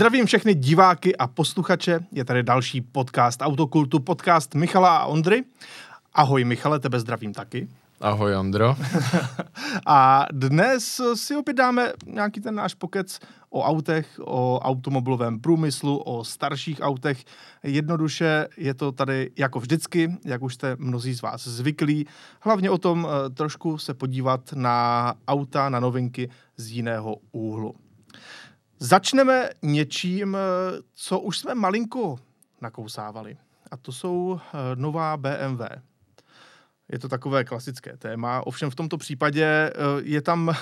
Zdravím všechny diváky a posluchače. Je tady další podcast Autokultu, podcast Michala a Ondry. Ahoj Michale, tebe zdravím taky. Ahoj Ondro. a dnes si opět dáme nějaký ten náš pokec o autech, o automobilovém průmyslu, o starších autech. Jednoduše je to tady jako vždycky, jak už jste mnozí z vás zvyklí. Hlavně o tom eh, trošku se podívat na auta, na novinky z jiného úhlu. Začneme něčím, eh, co už jsme malinko nakousávali. A to jsou eh, nová BMW. Je to takové klasické téma, ovšem v tomto případě eh, je tam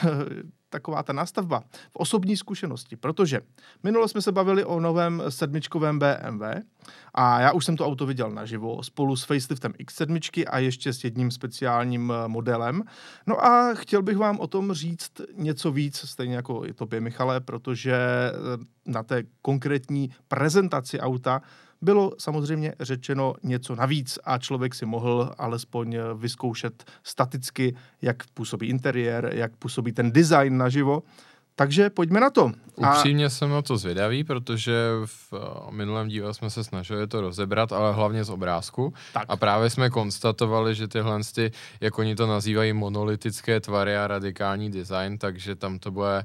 taková ta nastavba v osobní zkušenosti, protože minule jsme se bavili o novém sedmičkovém BMW a já už jsem to auto viděl naživo spolu s faceliftem X7 a ještě s jedním speciálním eh, modelem. No a chtěl bych vám o tom říct něco víc, stejně jako i tobě, Michale, protože eh, na té konkrétní prezentaci auta bylo samozřejmě řečeno něco navíc a člověk si mohl alespoň vyzkoušet staticky, jak působí interiér, jak působí ten design naživo. Takže pojďme na to. Upřímně a... jsem na to zvědavý, protože v eh, minulém díle jsme se snažili to rozebrat, ale hlavně z obrázku. Tak. A právě jsme konstatovali, že tyhle, ty, jak oni to nazývají, monolitické tvary a radikální design, takže tam to bude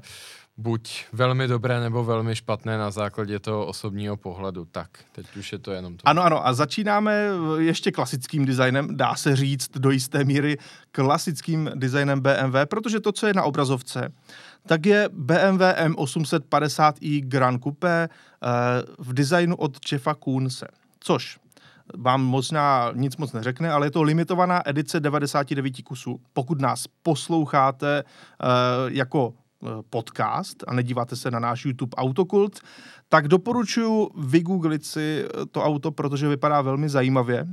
buď velmi dobré nebo velmi špatné na základě toho osobního pohledu. Tak, teď už je to jenom to. Ano, ano, a začínáme ještě klasickým designem, dá se říct do jisté míry klasickým designem BMW, protože to, co je na obrazovce, tak je BMW M850i Grand Coupe eh, v designu od Jeffa Koonse, což vám možná nic moc neřekne, ale je to limitovaná edice 99 kusů. Pokud nás posloucháte uh, jako Eh, podcast a nedíváte se na náš YouTube Autokult, tak doporučuji vygooglit si eh, to auto, protože vypadá velmi zajímavě.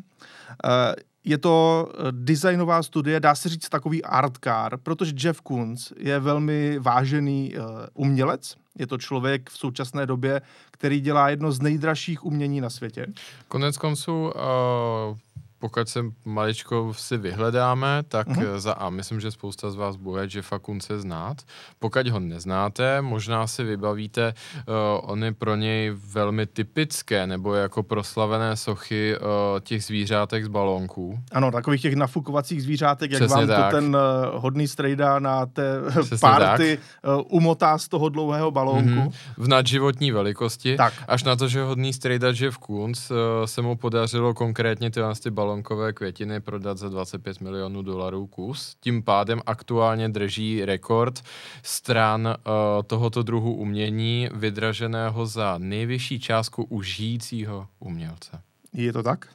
Eh, je to designová studie, dá se říct takový art car, protože Jeff Koons je velmi vážený umělec. Je to člověk v současné době, který dělá jedno z nejdražších umění na světě. Konec konců uh pokud se maličko si vyhledáme, tak mm-hmm. za A, myslím, že spousta z vás bude Jeffa Kunce znát. Pokud ho neznáte, možná si vybavíte uh, ony pro něj velmi typické nebo jako proslavené sochy uh, těch zvířátek z balónků. Ano, takových těch nafukovacích zvířátek, jak vám tak. to ten uh, hodný strejda na té Přesně party uh, umotá z toho dlouhého balónku. Mm-hmm. V nadživotní velikosti. Tak. Až na to, že hodný strejda Jeff Koons uh, se mu podařilo konkrétně tyhle ty balónky balonkové květiny prodat za 25 milionů dolarů kus. Tím pádem aktuálně drží rekord stran uh, tohoto druhu umění vydraženého za nejvyšší částku u žijícího umělce. Je to tak?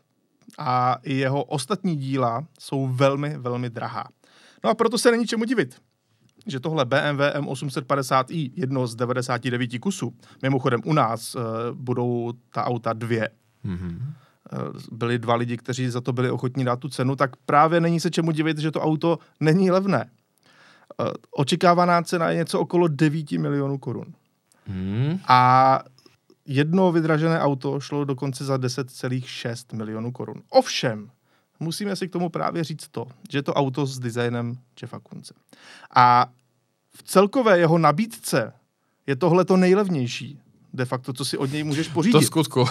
A jeho ostatní díla jsou velmi, velmi drahá. No a proto se není čemu divit že tohle BMW M850i, jedno z 99 kusů, mimochodem u nás uh, budou ta auta dvě, mm-hmm byli dva lidi, kteří za to byli ochotní dát tu cenu, tak právě není se čemu divit, že to auto není levné. Eh, očekávaná cena je něco okolo 9 milionů korun. Hmm. A jedno vydražené auto šlo dokonce za 10,6 milionů korun. Ovšem, musíme si k tomu právě říct to, že to auto s designem Jeffa Kunce. A v celkové jeho nabídce je tohle to nejlevnější de facto, co si od něj můžeš pořídit. To skutku.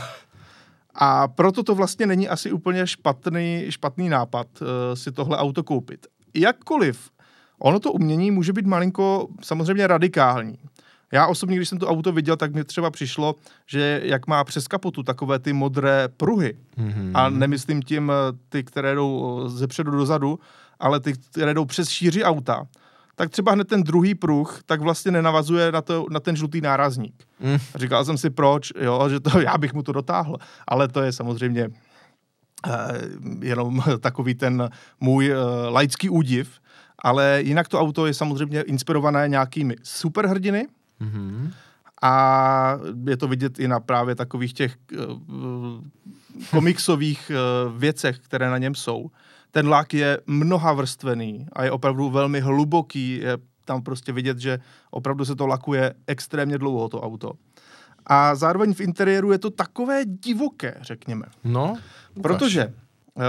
A proto to vlastně není asi úplně špatný, špatný nápad uh, si tohle auto koupit. Jakkoliv, ono to umění může být malinko samozřejmě radikální. Já osobně, když jsem to auto viděl, tak mi třeba přišlo, že jak má přes kapotu takové ty modré pruhy, mm-hmm. a nemyslím tím eh, ty, které jdou eh, ze předu dozadu, ale ty, které jdou přes šíři auta, tak třeba hned ten druhý pruh tak vlastně nenavazuje na, to, na ten žlutý nárazník. Mm. Říkal jsem si proč, jo, že to já bych mu to dotáhl, ale to je samozřejmě uh, jenom takový ten můj uh, laický údiv, ale jinak to auto je samozřejmě inspirované nějakými superhrdiny mm-hmm. a je to vidět i na právě takových těch uh, komiksových uh, věcech, které na něm jsou ten lak je mnoha vrstvený a je opravdu velmi hluboký. Je tam prostě vidět, že opravdu se to lakuje extrémně dlouho, to auto. A zároveň v interiéru je to takové divoké, řekněme. No, ukaž. Protože uh,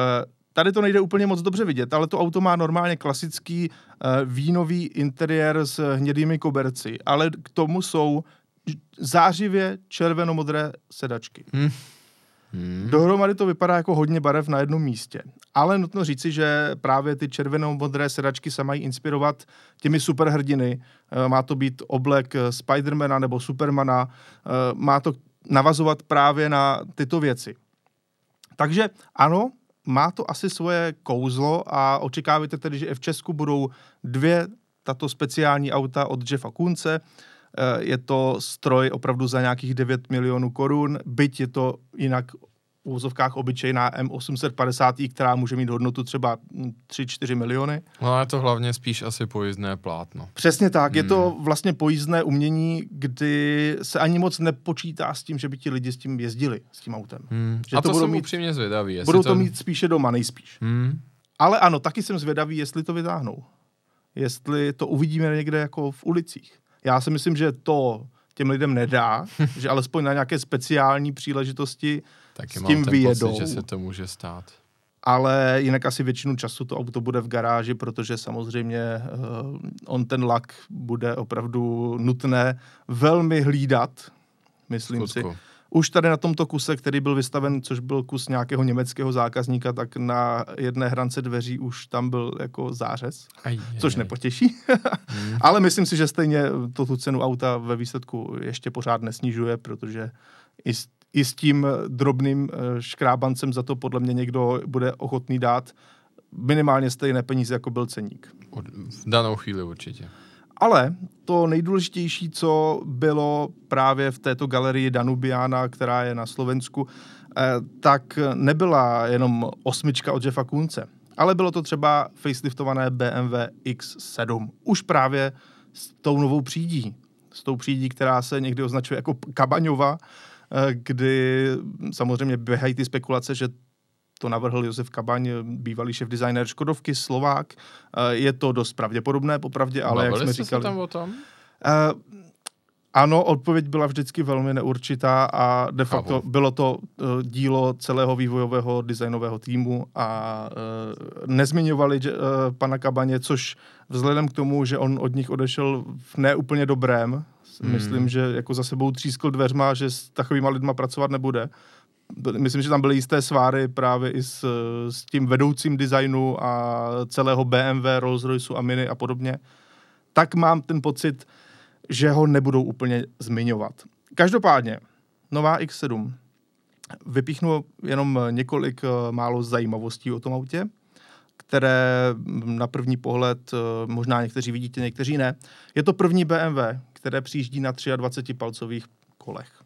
tady to nejde úplně moc dobře vidět, ale to auto má normálně klasický uh, vínový interiér s hnědými koberci, ale k tomu jsou zářivě červeno-modré sedačky. Hmm. Hmm. Dohromady to vypadá jako hodně barev na jednom místě. Ale nutno říci, že právě ty červeno-modré sedačky se mají inspirovat těmi superhrdiny. Eh, má to být oblek eh, Spidermana nebo Supermana. Eh, má to navazovat právě na tyto věci. Takže ano, má to asi svoje kouzlo a očekávajte tedy, že v Česku budou dvě tato speciální auta od Jeffa Kunce. Eh, je to stroj opravdu za nějakých 9 milionů korun, byť je to jinak v úzovkách obyčejná M850, která může mít hodnotu třeba 3-4 miliony. No je to hlavně spíš asi pojízdné plátno. Přesně tak, hmm. je to hmm. vlastně pojízdné umění, kdy se ani moc nepočítá s tím, že by ti lidi s tím jezdili, s tím autem. Hmm. Že A to, to budou jsem mít, upřímně zvědavý. Budou to... to mít spíše doma, nejspíš. Hmm. Ale ano, taky jsem zvědavý, jestli to vytáhnou. Jestli to uvidíme někde jako v ulicích. Já si myslím, že to těm lidem nedá, že alespoň na nějaké speciální příležitosti Taky s tím mám vyjedou. Pocit, že se to může stát. Ale jinak asi většinu času to auto bude v garáži, protože samozřejmě uh, on ten lak bude opravdu nutné velmi hlídat, myslím Skutku. si už tady na tomto kuse, který byl vystaven, což byl kus nějakého německého zákazníka, tak na jedné hrance dveří už tam byl jako zářez, aj, což nepotěší. hmm. Ale myslím si, že stejně to tu cenu auta ve výsledku ještě pořád nesnižuje, protože i s, i s tím drobným eh, škrábancem za to podle mě někdo bude ochotný dát minimálně stejné peníze, jako byl ceník. V danou chvíli určitě. Ale to nejdůležitější, co bylo právě v této galerii Danubiana, která je na Slovensku, eh, tak nebyla jenom osmička od Jeffa Kunce, ale bylo to třeba faceliftované BMW X7. Už právě s tou novou přídí. S tou přídí, která se někdy označuje jako Kabaňova, eh, kdy samozřejmě běhají ty spekulace, že to navrhl Josef Kabaň, bývalý šef designer Škodovky, Slovák. Eh, je to dost pravděpodobné, popravdě, ale Bavili jak jsme říkali... tam o tom? Uh, ano, odpověď byla vždycky velmi neurčitá a de facto Chápu. bylo to uh, dílo celého vývojového designového týmu a uh, nezmiňovali uh, pana Kabaně, což vzhledem k tomu, že on od nich odešel v neúplně dobrém, hmm. myslím, že jako za sebou třískl dveřma, že s takovýma lidma pracovat nebude, myslím, že tam byly jisté sváry právě i s, s tím vedoucím designu a celého BMW, Rolls-Royce a Mini a podobně, tak mám ten pocit, že ho nebudou úplně zmiňovat. Každopádně, nová X7. Vypíchnu jenom několik eh, málo zajímavostí o tom autě, které na první pohled eh, možná někteří vidíte, někteří ne. Je to první BMW, které přijíždí na 23-palcových kolech.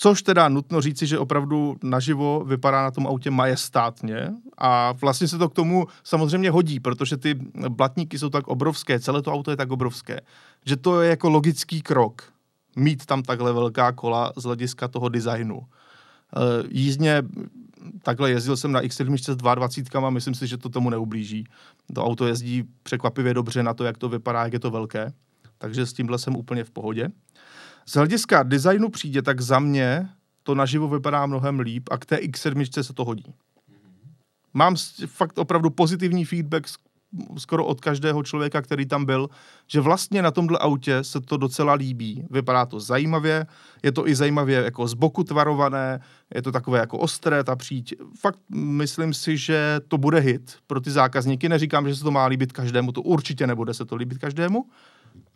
Což teda nutno říci, že opravdu naživo vypadá na tom autě majestátně a vlastně se to k tomu samozřejmě hodí, protože ty blatníky jsou tak obrovské, celé to auto je tak obrovské, že to je jako logický krok mít tam takhle velká kola z hlediska toho designu. E, jízdně takhle jezdil jsem na X7 s 22 a myslím si, že to tomu neublíží. To auto jezdí překvapivě dobře na to, jak to vypadá, jak je to velké. Takže s tímhle jsem úplně v pohodě. Z hlediska designu přijde, tak za mě to naživo vypadá mnohem líp a k té X7 se to hodí. Mám fakt opravdu pozitivní feedback skoro od každého člověka, který tam byl, že vlastně na tomhle autě se to docela líbí. Vypadá to zajímavě, je to i zajímavě jako z boku tvarované, je to takové jako ostré ta příď. Fakt myslím si, že to bude hit pro ty zákazníky. Neříkám, že se to má líbit každému, to určitě nebude se to líbit každému,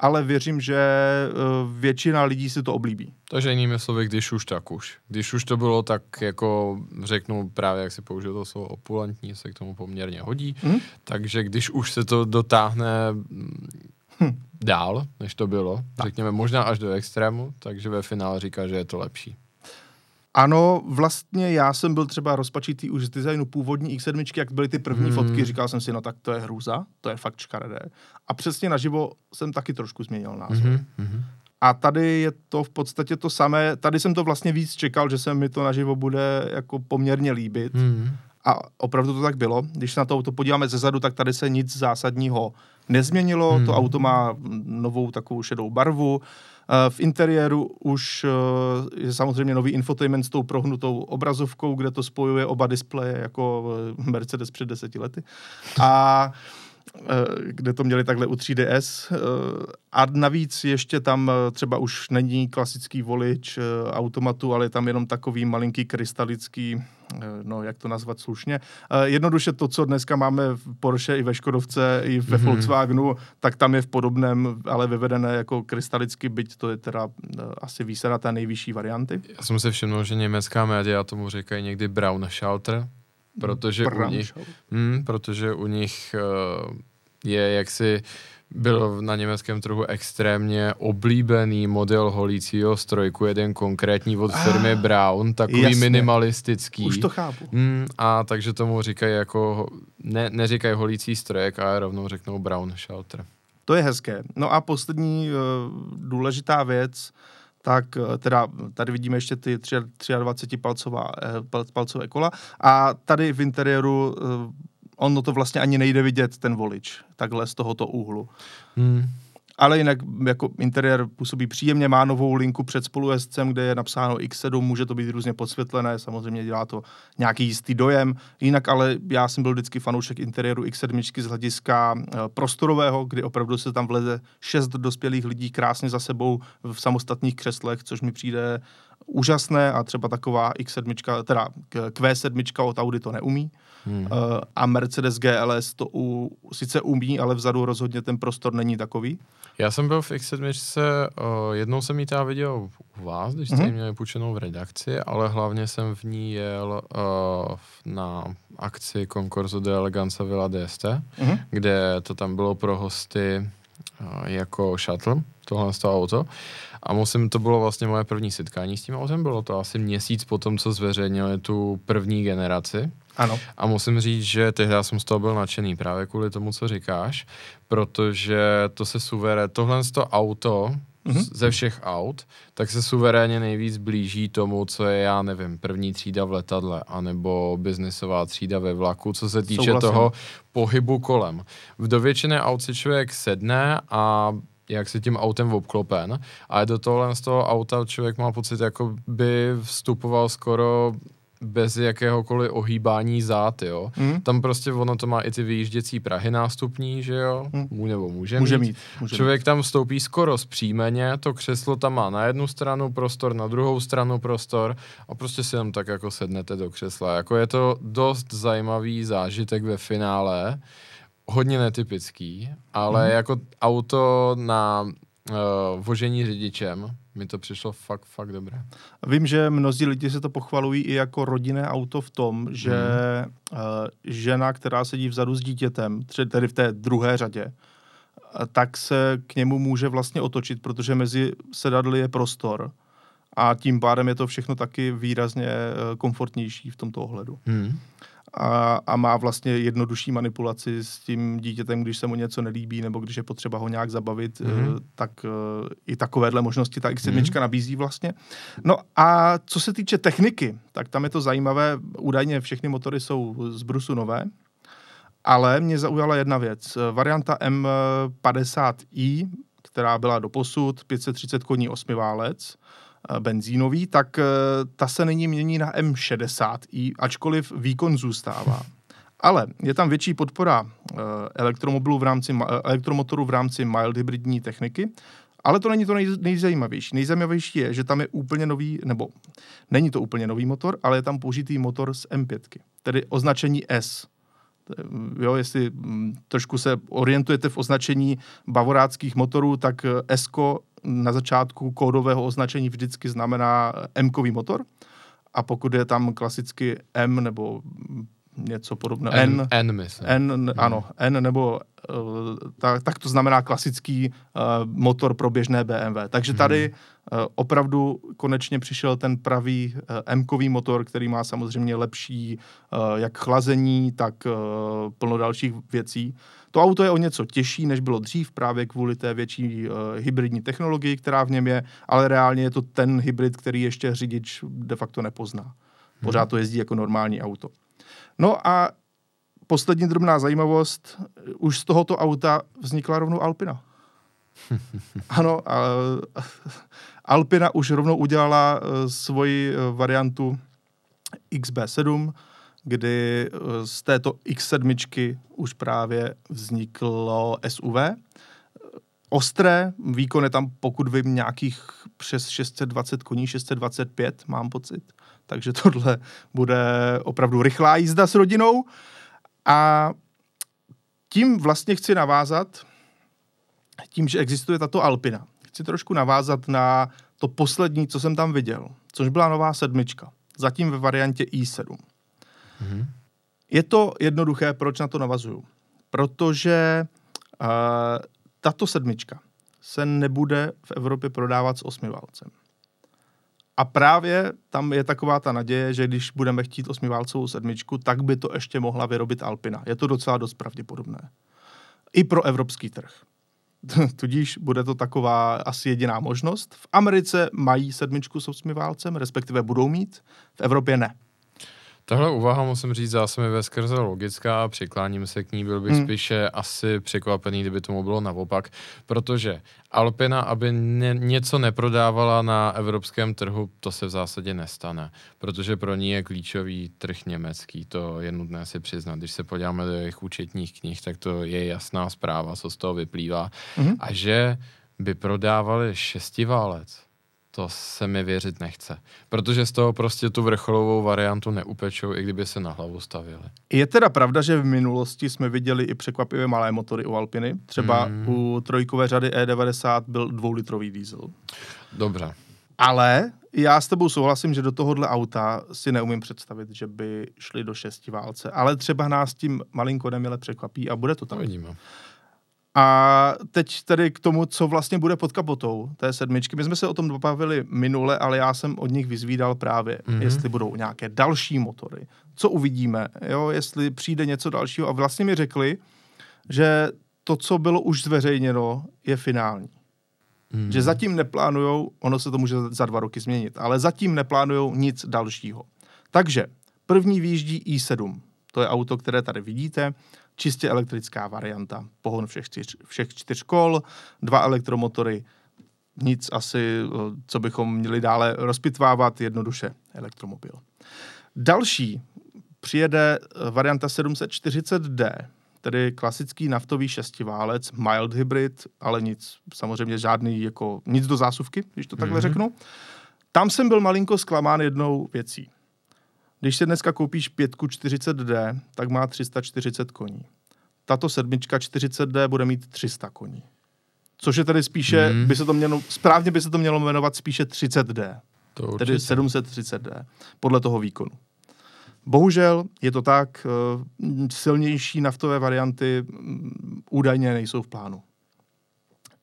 ale věřím, že eh, většina lidí si to oblíbí. Takže jinými slovy, když už, tak už. Když už to bylo tak jako, řeknu právě, jak si použil to slovo opulentní, se k tomu poměrně hodí, hmm? takže když už se to dotáhne hm. dál, než to bylo, tak. řekněme možná až do extrému, takže ve finále říká, že je to lepší. Ano, vlastně já jsem byl třeba rozpačitý už z designu původní X7, jak byly ty první mm. fotky, říkal jsem si, no tak to je hrůza, to je fakt škaredé. A přesně naživo jsem taky trošku změnil názor. Mm-hmm. A tady je to v podstatě to samé, tady jsem to vlastně víc čekal, že se mi to naživo bude jako poměrně líbit. Mm. A opravdu to tak bylo. Když se na to auto podíváme ze zadu, tak tady se nic zásadního nezměnilo. Mm. To auto má novou takovou šedou barvu. Eh, v interiéru už eh, je samozřejmě nový infotainment s tou prohnutou obrazovkou, kde to spojuje oba displeje jako Mercedes před deseti lety. A kde to měli takhle u 3DS. A navíc ještě tam třeba už není klasický volič automatu, ale je tam jenom takový malinký krystalický no jak to nazvat slušně. Jednoduše to, co dneska máme v Porsche i ve Škodovce, i ve mm-hmm. Volkswagenu, tak tam je v podobném, ale vyvedené jako krystalicky, byť to je teda asi výsada té nejvyšší varianty. Já jsem si všiml, že německá média tomu říkají někdy Brown Schalter, protože u nich, hmm, protože u nich uh, je jaksi byl na německém trhu extrémně oblíbený model holícího strojku, jeden konkrétní od firmy ah, Brown, takový jasně. minimalistický. Už to chápu. Hmm, a takže tomu říkají jako, ne, neříkají holící strojek, ale rovnou řeknou Brown Shelter. To je hezké. No a poslední uh, důležitá věc, tak eh, teda tady vidíme ještě ty 23 palcová, eh, palcové kola a tady v interiéru eh, ono to vlastně ani nejde vidět, ten volič, takhle z tohoto úhlu. Hmm ale jinak jako interiér působí příjemně, má novou linku před spolujezdcem, kde je napsáno X7, může to být různě podsvětlené, samozřejmě dělá to nějaký jistý dojem, jinak ale já jsem byl vždycky fanoušek interiéru X7 z hlediska eh, prostorového, kdy opravdu se tam vleze šest dospělých lidí krásně za sebou v samostatných křeslech, což mi přijde úžasné a třeba taková X7, teda Q7 od Audi to neumí. Hmm. Uh, a Mercedes GLS to u, sice umí, ale vzadu rozhodně ten prostor není takový. Já jsem byl v X7, uh, jednou jsem ji teda viděl u vás, když jste ji měli půjčenou v redakci, ale hlavně jsem v ní jel uh, na akci Concorso de Eleganza Villa DST, mm-hmm. kde to tam bylo pro hosty jako shuttle, tohle z toho auto. A musím, to bylo vlastně moje první setkání s tím autem, bylo to asi měsíc po tom, co zveřejnili tu první generaci. Ano. A musím říct, že tehdy jsem z toho byl nadšený právě kvůli tomu, co říkáš, protože to se suveré, tohle z to auto, mm-hmm. ze všech aut, tak se suverénně nejvíc blíží tomu, co je, já nevím, první třída v letadle, anebo biznisová třída ve vlaku, co se týče Souhlasím. toho pohybu kolem. V do většiny aut si člověk sedne a jak si tím autem obklopen, ale do tohle z toho auta člověk má pocit, jako by vstupoval skoro bez jakéhokoliv ohýbání zát, jo. Mm. Tam prostě ono to má i ty vyjížděcí prahy nástupní, že jo, mm. nebo může, může mít. mít. Může Člověk mít. tam vstoupí skoro zpříjmeně, to křeslo tam má na jednu stranu prostor, na druhou stranu prostor a prostě si tam tak jako sednete do křesla. Jako je to dost zajímavý zážitek ve finále, hodně netypický, ale mm. jako auto na uh, vožení řidičem, mi to přišlo fakt, fakt dobré. Vím, že mnozí lidi se to pochvalují i jako rodinné auto v tom, že mm. uh, žena, která sedí vzadu s dítětem, tedy v té druhé řadě, uh, tak se k němu může vlastně otočit, protože mezi sedadly je prostor a tím pádem je to všechno taky výrazně uh, komfortnější v tomto ohledu. Mm a, a má vlastně jednodušší manipulaci s tím dítětem, když se mu něco nelíbí nebo když je potřeba ho nějak zabavit, mm-hmm. tak uh, i takovéhle možnosti ta X7 mm-hmm. nabízí vlastně. No a co se týče techniky, tak tam je to zajímavé, údajně všechny motory jsou z Brusu nové, ale mě zaujala jedna věc. Varianta M50i, která byla do posud 530 koní 8 válec, Eh, benzínový, tak eh, ta se nyní mění na M60i, ačkoliv výkon zůstává. Ale je tam větší podpora eh, elektromobilu v rámci, elektromotoru v rámci mild hybridní techniky, ale to není to nej, nejzajímavější. Nejzajímavější je, že tam je úplně nový, nebo není to úplně nový motor, ale je tam použitý motor z M5, tedy označení S. Jo, jestli mm, trošku se orientujete v označení bavoráckých motorů, tak S na začátku kódového označení vždycky znamená M-kový motor. A pokud je tam klasicky M nebo něco podobného. N, N, N myslím. N, hmm. ano, N nebo uh, tak, tak to znamená klasický uh, motor pro běžné BMW. Takže tady uh, opravdu konečně přišel ten pravý uh, M-kový motor, který má samozřejmě lepší uh, jak chlazení, tak uh, plno dalších věcí. To auto je o něco těžší, než bylo dřív, právě kvůli té větší uh, hybridní technologii, která v něm je, ale reálně je to ten hybrid, který ještě řidič de facto nepozná. Pořád to jezdí jako normální auto. No a poslední drobná zajímavost, už z tohoto auta vznikla rovnou Alpina. ano, a, Alpina už rovnou udělala uh, svoji uh, variantu XB7, kdy eh, z této X7 už právě vzniklo SUV. Ostré, výkon je tam, pokud vím, nějakých přes 620 koní, 625 mám pocit. Takže tohle bude opravdu rychlá jízda s rodinou. A tím vlastně chci navázat, tím, že existuje tato Alpina, chci trošku navázat na to poslední, co jsem tam viděl, což byla nová sedmička, zatím ve variantě i7. Mm-hmm. Je to jednoduché, proč na to navazuju? Protože uh, tato sedmička se nebude v Evropě prodávat s osmiválcem. A právě tam je taková ta naděje, že když budeme chtít osmiválcovou sedmičku, tak by to ještě mohla vyrobit Alpina. Je to docela dost pravděpodobné. I pro evropský trh. Tudíž bude to taková asi jediná možnost. V Americe mají sedmičku s osmiválcem, respektive budou mít, v Evropě ne. Tahle úvaha, musím říct, zase mi ve skrze logická přikláním se k ní, byl bych hmm. spíše asi překvapený, kdyby tomu bylo naopak, protože Alpina, aby ně, něco neprodávala na evropském trhu, to se v zásadě nestane, protože pro ní je klíčový trh německý, to je nutné si přiznat. Když se podíváme do jejich účetních knih, tak to je jasná zpráva, co z toho vyplývá. Hmm. A že by prodávali šestiválec, to se mi věřit nechce. Protože z toho prostě tu vrcholovou variantu neupečou, i kdyby se na hlavu stavili. Je teda pravda, že v minulosti jsme viděli i překvapivě malé motory u Alpiny. Třeba hmm. u trojkové řady E90 byl dvoulitrový diesel. Dobře. Ale já s tebou souhlasím, že do tohohle auta si neumím představit, že by šli do šesti válce. Ale třeba nás tím malinko nemile překvapí a bude to tak. Vidíme. A teď tedy k tomu, co vlastně bude pod kapotou té sedmičky. My jsme se o tom bavili minule, ale já jsem od nich vyzvídal právě, mm-hmm. jestli budou nějaké další motory, co uvidíme, jo, jestli přijde něco dalšího. A vlastně mi řekli, že to, co bylo už zveřejněno, je finální. Mm-hmm. Že zatím neplánujou, ono se to může za dva roky změnit, ale zatím neplánujou nic dalšího. Takže první výjíždí i7. To je auto, které tady vidíte čistě elektrická varianta. Pohon všech čtyř, všech čtyř kol, dva elektromotory, nic asi, co bychom měli dále rozpitvávat, jednoduše elektromobil. Další přijede eh, varianta 740D, tedy klasický naftový šestiválec, mild hybrid, ale nic, samozřejmě žádný, jako nic do zásuvky, když to takhle mm-hmm. řeknu. Tam jsem byl malinko zklamán jednou věcí. Když si dneska koupíš pětku 40D, tak má 340 koní. Tato sedmička 40D bude mít 300 koní. Což je tedy spíše, hmm. by se to mělo, správně by se to mělo jmenovat spíše 30D. To tedy 730D, podle toho výkonu. Bohužel je to tak, eh, silnější naftové varianty mm, údajně nejsou v plánu.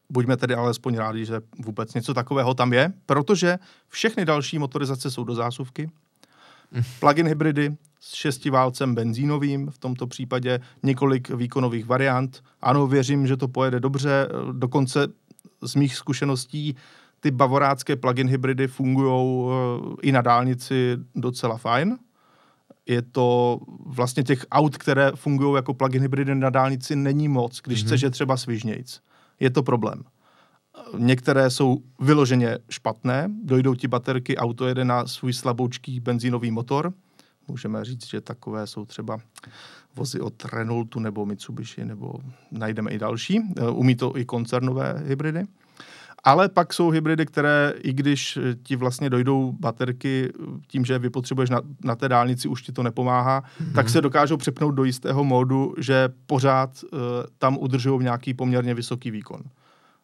Buďme tedy alespoň rádi, že vůbec něco takového tam je, protože všechny další motorizace jsou do zásuvky, Plug-in hybridy s šestiválcem benzínovým, v tomto případě několik výkonových variant. Ano, věřím, že to pojede dobře, dokonce z mých zkušeností ty bavorácké plug-in hybridy fungují eh, i na dálnici docela fajn. Je to vlastně těch aut, které fungují jako plug-in hybridy na dálnici, není moc, když mm-hmm. chceš je třeba svižnějc. Je to problém. Některé jsou vyloženě špatné, dojdou ti baterky, auto jede na svůj slaboučký benzínový motor. Můžeme říct, že takové jsou třeba vozy od Renaultu nebo Mitsubishi, nebo najdeme i další. Umí to i koncernové hybridy. Ale pak jsou hybridy, které, i když ti vlastně dojdou baterky tím, že vypotřebuješ na, na té dálnici, už ti to nepomáhá, mm-hmm. tak se dokážou přepnout do jistého módu, že pořád uh, tam udržují nějaký poměrně vysoký výkon.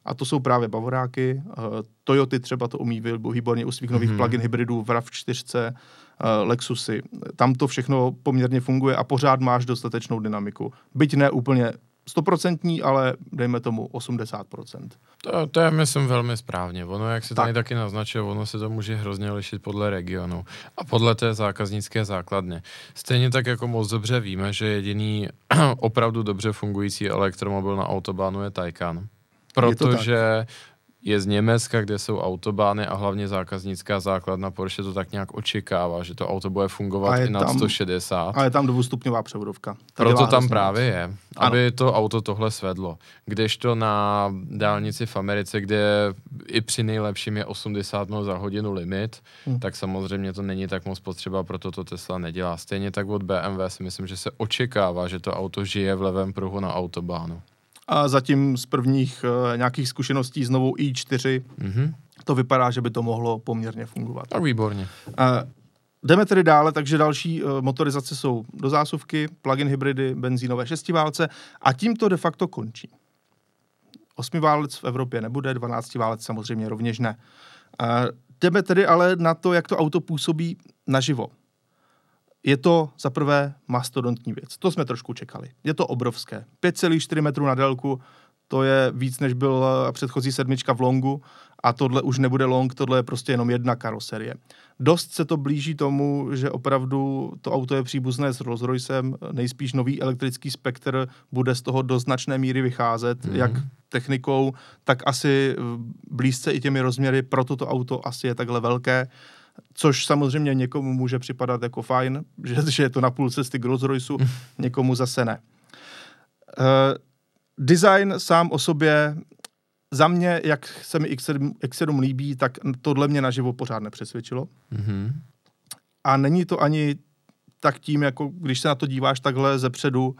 A to jsou právě Bavoráky. Uh, Toyoty třeba to umí výborně u svých nových mm-hmm. plug-in hybridů v RAV4, uh, Lexusy. Tam to všechno poměrně funguje a pořád máš dostatečnou dynamiku. Byť ne úplně stoprocentní, ale dejme tomu 80%. To, to je, myslím, velmi správně. Ono, jak se tady tak. taky naznačuje, ono se to může hrozně lišit podle regionu a podle té zákaznické základny. Stejně tak, jako moc dobře víme, že jediný opravdu dobře fungující elektromobil na autobánu je Taycan protože je z Německa, kde jsou autobány a hlavně zákaznická základna Porsche to tak nějak očekává, že to auto bude fungovat i na tam, 160. A je tam dvoustupňová převodovka. Ta Proto tam právě je, aby ano. to auto tohle svedlo. Kdežto na dálnici v Americe, kde i při nejlepším je 80 mil za hodinu limit, hmm. tak samozřejmě to není tak moc potřeba, proto to Tesla nedělá. Stejně tak od BMW si myslím, že se očekává, že to auto žije v levém pruhu na autobánu. A zatím z prvních uh, nějakých zkušeností s novou i4 mm-hmm. to vypadá, že by to mohlo poměrně fungovat. Tak výborně. Uh, jdeme tedy dále, takže další uh, motorizace jsou do zásuvky, plug-in hybridy, benzínové šestiválce a tím to de facto končí. Osmiválec v Evropě nebude, dvanáctiválec samozřejmě rovněž ne. Uh, jdeme tedy ale na to, jak to auto působí naživo. Je to za prvé mastodontní věc. To jsme trošku čekali. Je to obrovské. 5,4 metrů na délku, to je víc, než byl předchozí sedmička v longu a tohle už nebude long, tohle je prostě jenom jedna karoserie. Dost se to blíží tomu, že opravdu to auto je příbuzné s Rolls Roycem, nejspíš nový elektrický spektr bude z toho do značné míry vycházet, mm-hmm. jak technikou, tak asi blízce i těmi rozměry, proto to auto asi je takhle velké což samozřejmě někomu může připadat jako fajn, že, že je to na půl cesty k Rolls Royceu, někomu zase ne. Uh, design sám o sobě, za mě, jak se mi X7, X7 líbí, tak tohle mě naživo pořád nepřesvědčilo. Mm-hmm. A není to ani tak tím, jako když se na to díváš takhle ze předu, uh,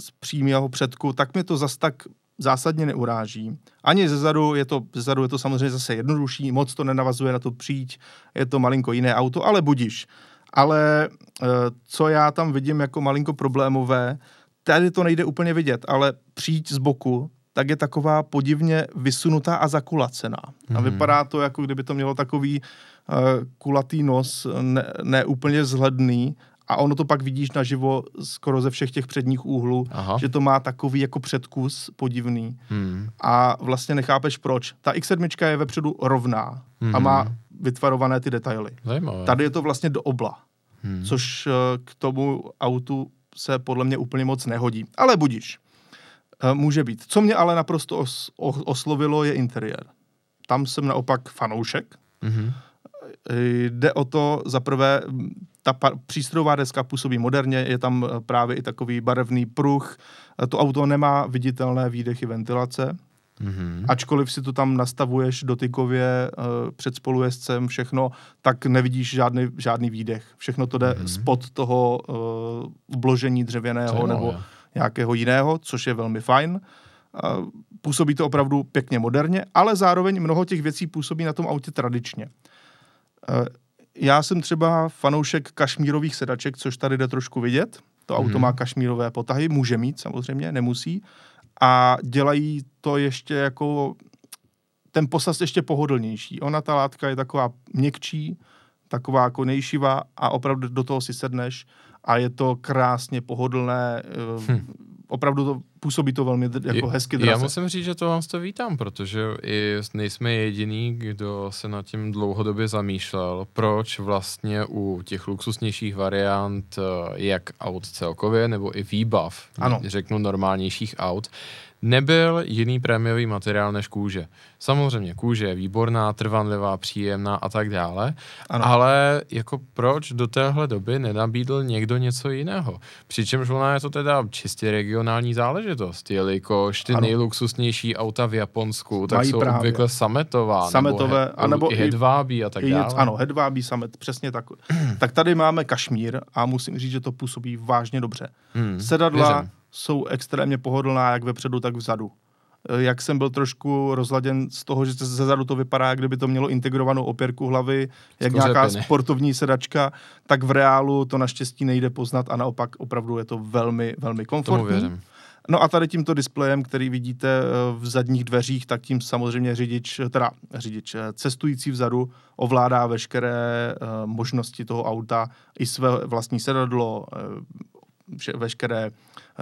z přímého předku, tak mě to zas tak zásadně neuráží. Ani ze zadu je to, ze zadu je to samozřejmě zase jednodušší, moc to nenavazuje na to příď, je to malinko jiné auto, ale budíš. Ale eh, co já tam vidím jako malinko problémové, tady to nejde úplně vidět, ale příď z boku, tak je taková podivně vysunutá a zakulacená. A mhm. vypadá to, jako kdyby to mělo takový uh, kulatý nos, ne, ne úplně vzhledný a ono to pak vidíš naživo skoro ze všech těch předních úhlů, Aha. že to má takový jako předkus podivný. Hmm. A vlastně nechápeš proč. Ta X7 je vepředu rovná hmm. a má vytvarované ty detaily. Zajímavé. Tady je to vlastně do obla, hmm. což eh, k tomu autu se podle mě úplně moc nehodí. Ale budíš. Eh, může být. Co mě ale naprosto os- oslovilo, je interiér. Tam jsem naopak fanoušek. hmm Jde o to, za prvé, ta přístrojová deska působí moderně, je tam eh, právě i takový barevný pruh, eh, to auto nemá viditelné výdechy ventilace, Mm-hmm. Ačkoliv si to tam nastavuješ dotykově uh, před spolujezdcem, všechno, tak nevidíš žádný, žádný výdech. Všechno to jde mm-hmm. spod toho uh, obložení dřevěného Zajímavé. nebo nějakého jiného, což je velmi fajn. Uh, působí to opravdu pěkně moderně, ale zároveň mnoho těch věcí působí na tom autě tradičně. Uh, já jsem třeba fanoušek kašmírových sedaček, což tady jde trošku vidět. To mm-hmm. auto má kašmírové potahy, může mít samozřejmě, nemusí. A dělají to ještě jako ten posaz ještě pohodlnější. Ona, ta látka, je taková měkčí, taková jako nejšivá a opravdu do toho si sedneš a je to krásně pohodlné. Hm opravdu to působí to velmi jako hezky draze. Já musím říct, že to vám to vítám, protože i nejsme jediný, kdo se nad tím dlouhodobě zamýšlel, proč vlastně u těch luxusnějších variant, eh, jak aut celkově, nebo i výbav, ano. řeknu normálnějších aut, nebyl jiný prémiový materiál než kůže. Samozřejmě kůže je výborná, trvanlivá, příjemná a tak dále, ano. ale jako proč do téhle doby nenabídl někdo něco jiného? Přičemž ona je to teda čistě regionální záležitost, jelikož ty ano. nejluxusnější auta v Japonsku tak Mají jsou právě. obvykle sametová, Sametové, nebo, he, anebo i hedvábí a tak dále. Ano, hedvábí, samet, přesně tak. tak tady máme kašmír a musím říct, že to působí vážně dobře. Hmm, Sedadla, věřím jsou extrémně pohodlná jak vepředu, tak vzadu. Eh, jak jsem byl trošku rozladěn z toho, že ze zadu to vypadá, jak kdyby to mělo integrovanou opěrku hlavy, jak Skořepiny. nějaká sportovní sedačka, tak v reálu to naštěstí nejde poznat a naopak opravdu je to velmi, velmi komfortní. No a tady tímto displejem, který vidíte eh, v zadních dveřích, tak tím samozřejmě řidič, teda řidič, eh, cestující vzadu ovládá veškeré možnosti toho auta, i své vlastní sedadlo, vše, veškeré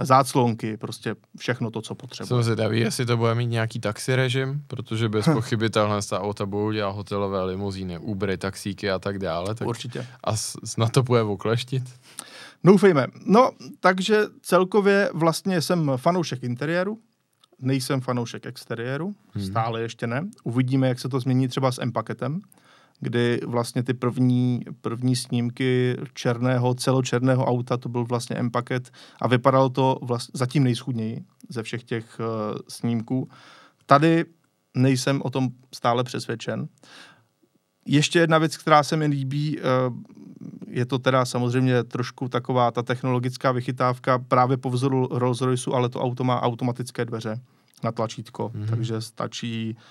záclonky, prostě všechno to, co potřebuje. Jsem zvědavý, jestli to bude mít nějaký taxi režim, protože bez pochyby tahle ta auta budou dělat hotelové limuzíny, Ubery, taxíky a tak dále. Tak Určitě. A snad to bude okleštit? Doufejme. No, takže celkově vlastně jsem fanoušek interiéru. nejsem fanoušek exteriéru, hmm. stále ještě ne. Uvidíme, jak se to změní třeba s M-paketem, kdy vlastně ty první, první snímky černého, celočerného auta, to byl vlastně M-paket a vypadalo to vlastně zatím nejschudněji ze všech těch uh, snímků. Tady nejsem o tom stále přesvědčen. Ještě jedna věc, která se mi líbí, uh, je to teda samozřejmě trošku taková ta technologická vychytávka právě po vzoru Rolls Royce, ale to auto má automatické dveře na tlačítko, mm-hmm. takže stačí uh,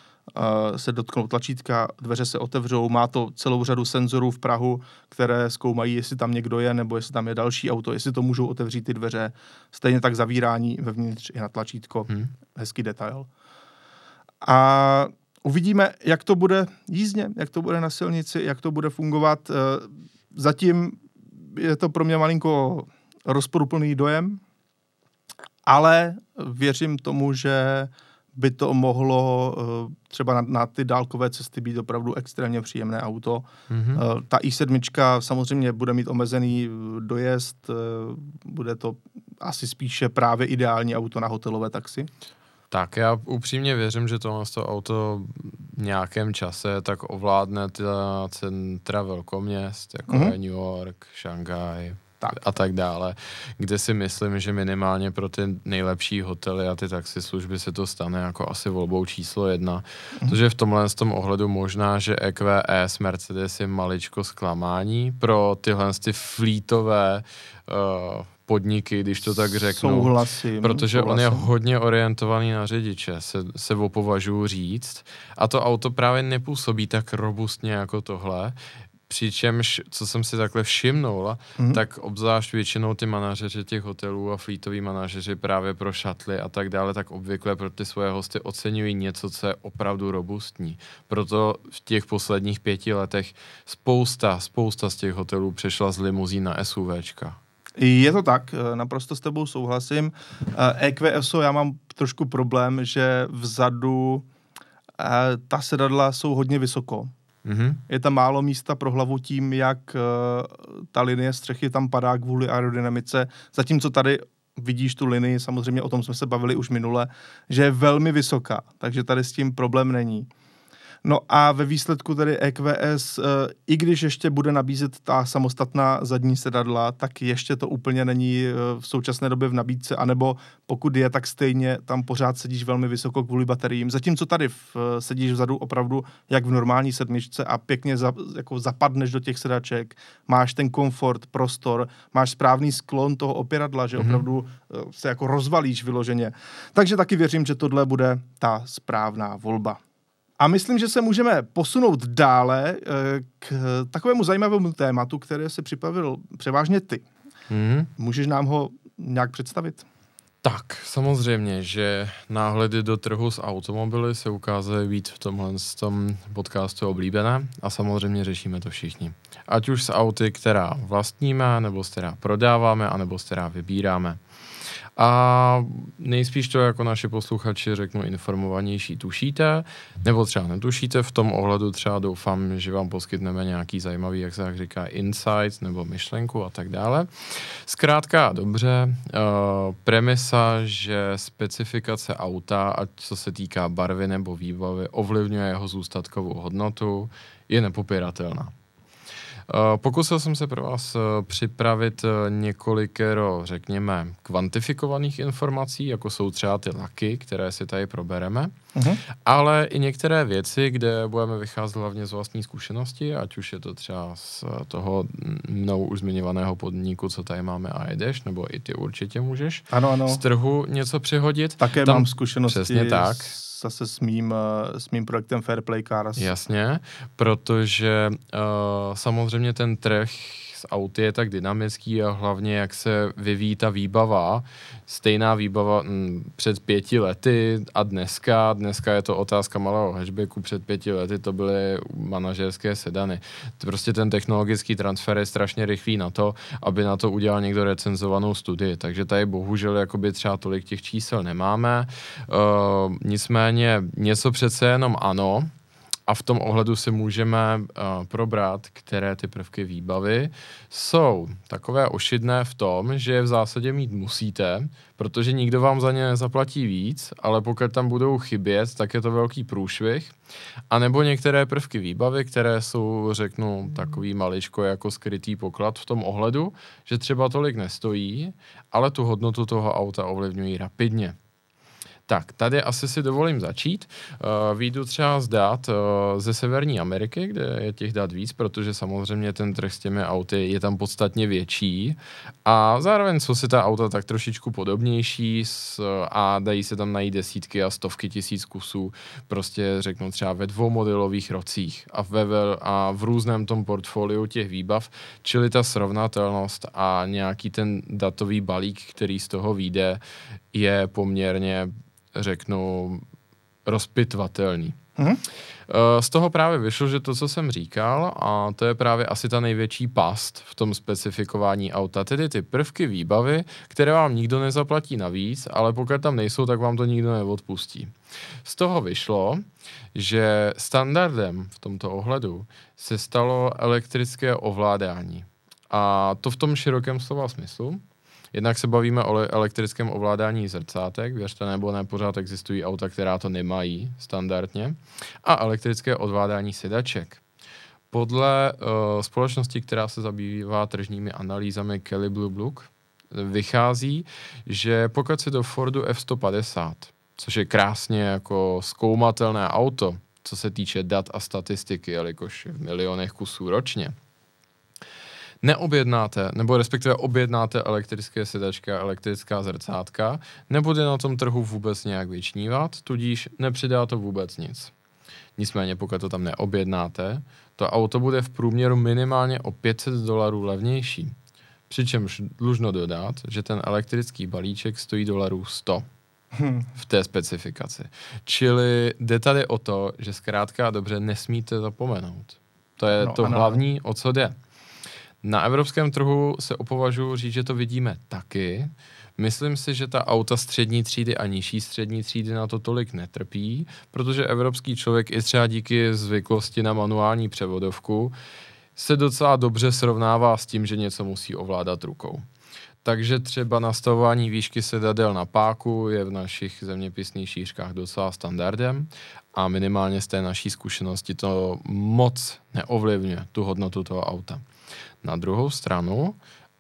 se dotknout tlačítka, dveře se otevřou, má to celou řadu senzorů v Prahu, které zkoumají, jestli tam někdo je, nebo jestli tam je další auto, jestli to můžou otevřít ty dveře. Stejně tak zavírání vevnitř i na tlačítko. Mm. Hezký detail. A uvidíme, jak to bude jízdně, jak to bude na silnici, jak to bude fungovat. Uh, zatím je to pro mě malinko rozporuplný dojem, ale věřím tomu, že by to mohlo uh, třeba na, na ty dálkové cesty být opravdu extrémně příjemné auto. Mm-hmm. Ta i7 samozřejmě bude mít omezený eh, dojezd, bude to asi spíše právě ideální auto na hotelové taxi. Tak já upřímně věřím, že tohle to auto v nějakém čase tak ovládne ta centra velkoměst, jako mm-hmm. je New York, Šanghaj, tak. a tak dále, kde si myslím, že minimálně pro ty nejlepší hotely a ty taxislužby se to stane jako asi volbou číslo jedna. Mm-hmm. Protože v tomhle z tom ohledu možná, že EQS Mercedes je maličko zklamání pro tyhle ty flítové uh, podniky, když to tak řeknu. Souhlasím. Protože souhlasím. on je hodně orientovaný na řidiče, se, se opovažuji říct. A to auto právě nepůsobí tak robustně jako tohle. Přičemž, co jsem si takhle všimnul, mm-hmm. tak obzvlášť většinou ty manažeři těch hotelů a flítoví manažeři právě pro šatly a tak dále, tak obvykle pro ty svoje hosty oceňují něco, co je opravdu robustní. Proto v těch posledních pěti letech spousta, spousta z těch hotelů přešla z limuzín na SUVčka. Je to tak, eh, naprosto s tebou souhlasím. EQSO eh, e já mám trošku problém, že vzadu eh, ta sedadla jsou hodně vysoko. Mm-hmm. Je tam málo místa pro hlavu tím, jak ta linie střechy tam padá kvůli aerodynamice, zatímco tady vidíš tu linii, samozřejmě o tom jsme se bavili už minule, že je velmi vysoká, takže tady s tím problém není. No a ve výsledku tedy EQS, eh, i když ještě bude nabízet ta samostatná zadní sedadla, tak ještě to úplně není eh, v současné době v nabídce, anebo pokud je, tak stejně tam pořád sedíš velmi vysoko kvůli bateriím. Zatímco tady v, eh, sedíš vzadu opravdu jak v normální sedmičce a pěkně za, jako zapadneš do těch sedaček, máš ten komfort, prostor, máš správný sklon toho opěradla, že mm-hmm. opravdu se jako rozvalíš vyloženě. Takže taky věřím, že tohle bude ta správná volba. A myslím, že se můžeme posunout dále eh, k takovému zajímavému tématu, které se připravil převážně ty. Mm. Můžeš nám ho nějak představit? Tak, samozřejmě, že náhledy do trhu s automobily se ukázaly být v tomhle tom podcastu oblíbené a samozřejmě řešíme to všichni. Ať už s auty, která vlastníme, nebo s která prodáváme, anebo s která vybíráme. A nejspíš to jako naši posluchači řeknu informovanější tušíte, nebo třeba netušíte, v tom ohledu třeba doufám, že vám poskytneme nějaký zajímavý, jak se tak říká, insight nebo myšlenku a tak dále. Zkrátka dobře, uh, premisa, že specifikace auta, ať co se týká barvy nebo výbavy, ovlivňuje jeho zůstatkovou hodnotu, je nepopiratelná. Eh, pokusil jsem se pro vás eh, připravit eh, několikero, řekněme, kvantifikovaných informací, jako jsou třeba ty laky, které si tady probereme, uh-huh. ale i některé věci, kde budeme vycházet hlavně z vlastní zkušenosti, ať už je to třeba z toho mnou už zmiňovaného podniku, co tady máme a jedeš, nebo i ty určitě můžeš ano, ano. z trhu něco přihodit. Také Tam, mám zkušenosti přesně tak. zase s mým, s mým projektem Fairplay Cars. Jasně, protože uh, samozřejmě ten trh s auty je tak dynamický a hlavně jak se vyvíjí ta výbava. Stejná výbava m, mm, před pěti lety a dneska, dneska je to otázka malého hatchbacku, před pěti lety to byly manažerské sedany. Prostě ten technologický transfer je strašně rychlý na to, aby na to udělal někdo recenzovanou studii, takže tady bohužel jakoby třeba tolik těch čísel nemáme. Uh, nicméně něco přece jenom ano, a v tom ohledu si můžeme uh, probrat, které ty prvky výbavy jsou takové ošidné v tom, že je v zásadě mít musíte, protože nikdo vám za ně nezaplatí víc, ale pokud tam budou chybět, tak je to velký průšvih. A nebo některé prvky výbavy, které jsou, řeknu, takový maličko jako skrytý poklad v tom ohledu, že třeba tolik nestojí, ale tu hodnotu toho auta ovlivňují rapidně. Tak, tady asi si dovolím začít. Uh, výjdu třeba z dat uh, ze Severní Ameriky, kde je těch dat víc, protože samozřejmě ten trh s těmi auty je tam podstatně větší a zároveň jsou si ta auta tak trošičku podobnější s, a dají se tam najít desítky a stovky tisíc kusů, prostě řeknu třeba ve dvou modelových rocích a, ve, a v různém tom portfoliu těch výbav, čili ta srovnatelnost a nějaký ten datový balík, který z toho vyjde, je poměrně řeknu, rozpitvatelný. Mm-hmm. Z toho právě vyšlo, že to, co jsem říkal, a to je právě asi ta největší past v tom specifikování auta, tedy ty prvky výbavy, které vám nikdo nezaplatí navíc, ale pokud tam nejsou, tak vám to nikdo neodpustí. Z toho vyšlo, že standardem v tomto ohledu se stalo elektrické ovládání. A to v tom širokém slova smyslu, Jednak se bavíme o elektrickém ovládání zrcátek, věřte nebo ne, pořád existují auta, která to nemají standardně, a elektrické ovládání sedaček. Podle uh, společnosti, která se zabývá tržními analýzami Kelly Blue Book, vychází, že pokud si do Fordu F-150, což je krásně jako zkoumatelné auto, co se týče dat a statistiky, jelikož v milionech kusů ročně, neobjednáte, nebo respektive objednáte elektrické sedačky a elektrická zrcátka, nebude na tom trhu vůbec nějak vyčnívat, tudíž nepřidá to vůbec nic. Nicméně, pokud to tam neobjednáte, to auto bude v průměru minimálně o 500 dolarů levnější. Přičemž dlužno dodat, že ten elektrický balíček stojí dolarů 100 hmm. v té specifikaci. Čili jde tady o to, že zkrátka dobře nesmíte zapomenout. To je no, to ano. hlavní, o co jde. Na evropském trhu se opovažuji říct, že to vidíme taky. Myslím si, že ta auta střední třídy a nižší střední třídy na to tolik netrpí, protože evropský člověk i třeba díky zvyklosti na manuální převodovku se docela dobře srovnává s tím, že něco musí ovládat rukou. Takže třeba nastavování výšky sedadel na páku je v našich zeměpisných šířkách docela standardem a minimálně z té naší zkušenosti to moc neovlivňuje tu hodnotu toho auta. Na druhou stranu,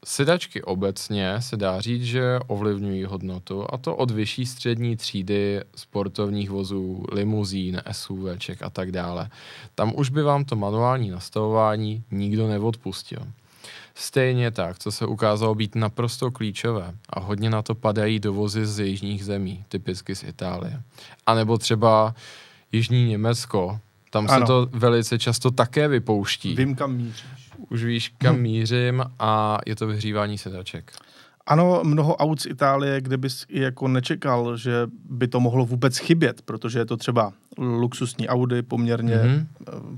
sedačky obecně se dá říct, že ovlivňují hodnotu a to od vyšší střední třídy sportovních vozů, limuzín, SUVček a tak dále. Tam už by vám to manuální nastavování nikdo neodpustil. Stejně tak, co se ukázalo být naprosto klíčové a hodně na to padají dovozy z jižních zemí, typicky z Itálie. A nebo třeba Jižní Německo, tam ano. se to velice často také vypouští. Vím, kam míříš už víš, kam hmm. mířím a je to vyhřívání sedaček. Ano, mnoho aut z Itálie, kde bys i jako nečekal, že by to mohlo vůbec chybět, protože je to třeba luxusní Audi, poměrně, mm-hmm.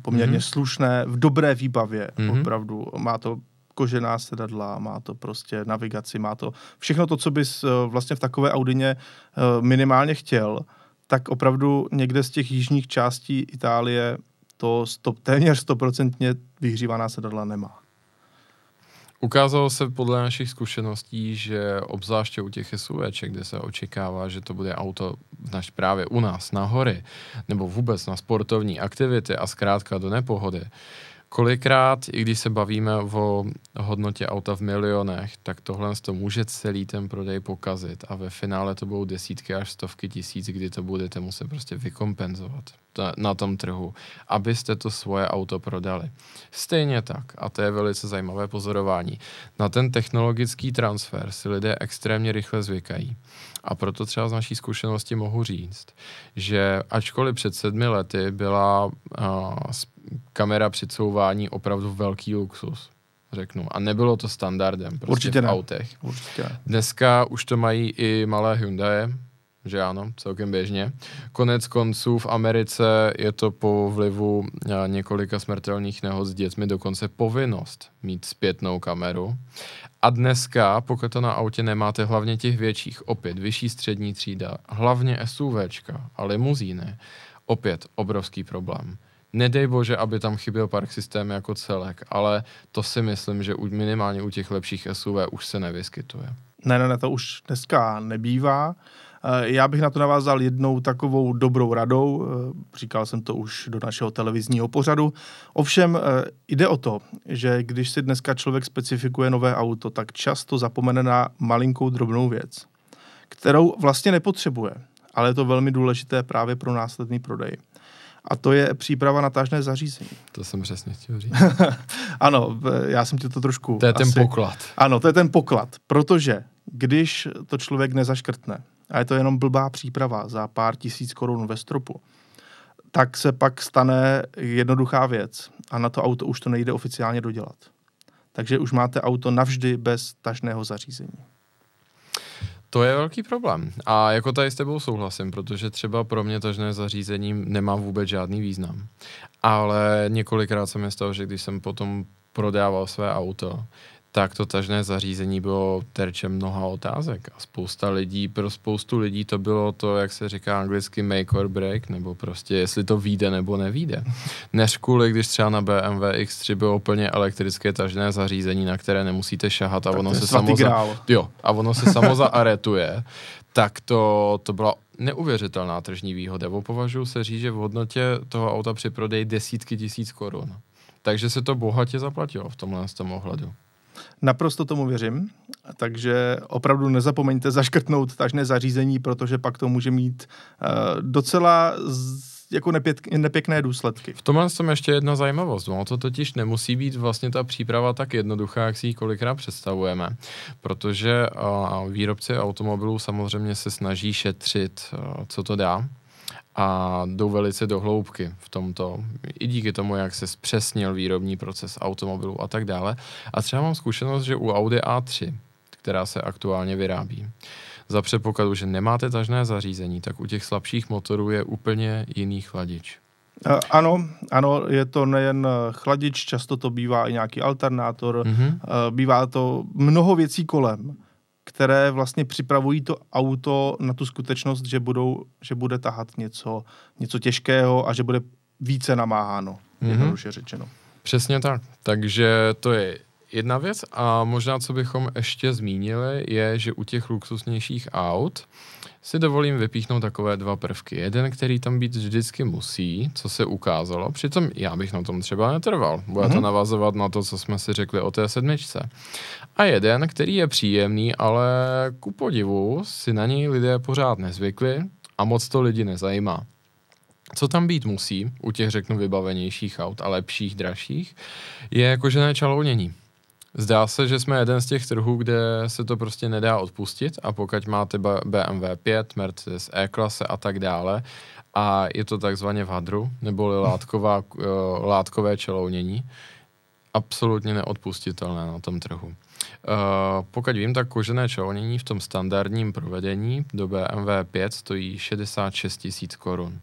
poměrně mm-hmm. slušné, v dobré výbavě, mm-hmm. opravdu. Má to kožená sedadla, má to prostě navigaci, má to všechno to, co bys eh, vlastně v takové Audině eh, minimálně chtěl, tak opravdu někde z těch jižních částí Itálie to stop, téměř stoprocentně vyhřívaná sedadla nemá. Ukázalo se podle našich zkušeností, že obzvláště u těch SUVček, kde se očekává, že to bude auto naš právě u nás na hory, nebo vůbec na sportovní aktivity a zkrátka do nepohody, kolikrát, i když se bavíme o hodnotě auta v milionech, tak tohle to může celý ten prodej pokazit a ve finále to budou desítky až stovky tisíc, kdy to budete muset prostě vykompenzovat na tom trhu, abyste to svoje auto prodali. Stejně tak, a to je velice zajímavé pozorování, na ten technologický transfer si lidé extrémně rychle zvykají. A proto třeba z naší zkušenosti mohu říct, že ačkoliv před sedmi lety byla uh, kamera přicouvání opravdu velký luxus, řeknu. A nebylo to standardem prostě Určitě v ne. autech. Určitě ne. Dneska už to mají i malé Hyundai, že ano, celkem běžně. Konec konců v Americe je to po vlivu eh, několika smrtelných nehod s dětmi dokonce povinnost mít zpětnou kameru. A dneska, pokud to na autě nemáte, hlavně těch větších, opět vyšší střední třída, hlavně SUVčka a limuzíny, opět obrovský problém Nedej bože, aby tam chyběl park systém jako celek, ale to si myslím, že minimálně u těch lepších SUV už se nevyskytuje. Ne, ne, ne, to už dneska nebývá. Eh, já bych na to navázal jednou takovou dobrou radou, eh, říkal jsem to už do našeho televizního pořadu. Ovšem eh, jde o to, že když si dneska člověk specifikuje nové auto, tak často zapomene na malinkou drobnou věc, kterou vlastně nepotřebuje, ale je to velmi důležité právě pro následný prodej. A to je příprava na tažné zařízení. To jsem přesně chtěl říct. ano, já jsem ti to trošku... To je asi... ten poklad. Ano, to je ten poklad, protože když to člověk nezaškrtne, a je to jenom blbá příprava za pár tisíc korun ve stropu, tak se pak stane jednoduchá věc a na to auto už to nejde oficiálně dodělat. Takže už máte auto navždy bez tažného zařízení. To je velký problém. A jako tady s tebou souhlasím, protože třeba pro mě tažné zařízení nemá vůbec žádný význam. Ale několikrát se mi stalo, že když jsem potom prodával své auto, tak to tažné zařízení bylo terčem mnoha otázek a spousta lidí, pro spoustu lidí to bylo to, jak se říká anglicky make or break, nebo prostě jestli to vyjde nebo nevíde. Než kvůli, když třeba na BMW X3 bylo úplně elektrické tažné zařízení, na které nemusíte šahat a tak ono se samo za, jo, a ono se samo zaaretuje, tak to, to byla neuvěřitelná tržní výhoda. Považuji se říct, že v hodnotě toho auta při prodeji desítky tisíc korun. Takže se to bohatě zaplatilo v tomhle z tom ohledu. Naprosto tomu věřím, takže opravdu nezapomeňte zaškrtnout tažné zařízení, protože pak to může mít uh, docela z, jako nepěk, nepěkné důsledky. V tomhle jsem ještě jedna zajímavost. No, to totiž nemusí být vlastně ta příprava tak jednoduchá, jak si ji kolikrát představujeme, protože uh, výrobci automobilů samozřejmě se snaží šetřit, uh, co to dá, a jdou velice do hloubky v tomto, i díky tomu, jak se zpřesnil výrobní proces automobilů a tak dále. A třeba mám zkušenost, že u Audi A3, která se aktuálně vyrábí, za předpokladu, že nemáte tažné zařízení, tak u těch slabších motorů je úplně jiný chladič. Ano, ano, je to nejen chladič, často to bývá i nějaký alternátor, mm-hmm. bývá to mnoho věcí kolem které vlastně připravují to auto na tu skutečnost, že, budou, že bude tahat něco, něco těžkého a že bude více namáháno, mm-hmm. jednoduše řečeno. Přesně tak. Takže to je jedna věc a možná, co bychom ještě zmínili, je, že u těch luxusnějších aut si dovolím vypíchnout takové dva prvky. Jeden, který tam být vždycky musí, co se ukázalo, přitom já bych na tom třeba netrval. Bude mm-hmm. to mhm. navazovat na to, co jsme si řekli o té sedmičce. A jeden, který je příjemný, ale ku podivu si na něj lidé pořád nezvykli a moc to lidi nezajímá. Co tam být musí u těch, řeknu, vybavenějších aut a lepších, dražších, je kožené čalounění. Zdá se, že jsme jeden z těch trhů, kde se to prostě nedá odpustit a pokud máte BMW 5, Mercedes E-klase a tak dále a je to takzvaně v hadru, neboli látková, uh, látkové čelounění, absolutně neodpustitelné na tom trhu. Uh, pokud vím, tak kožené čelounění v tom standardním provedení do BMW 5 stojí 66 tisíc korun.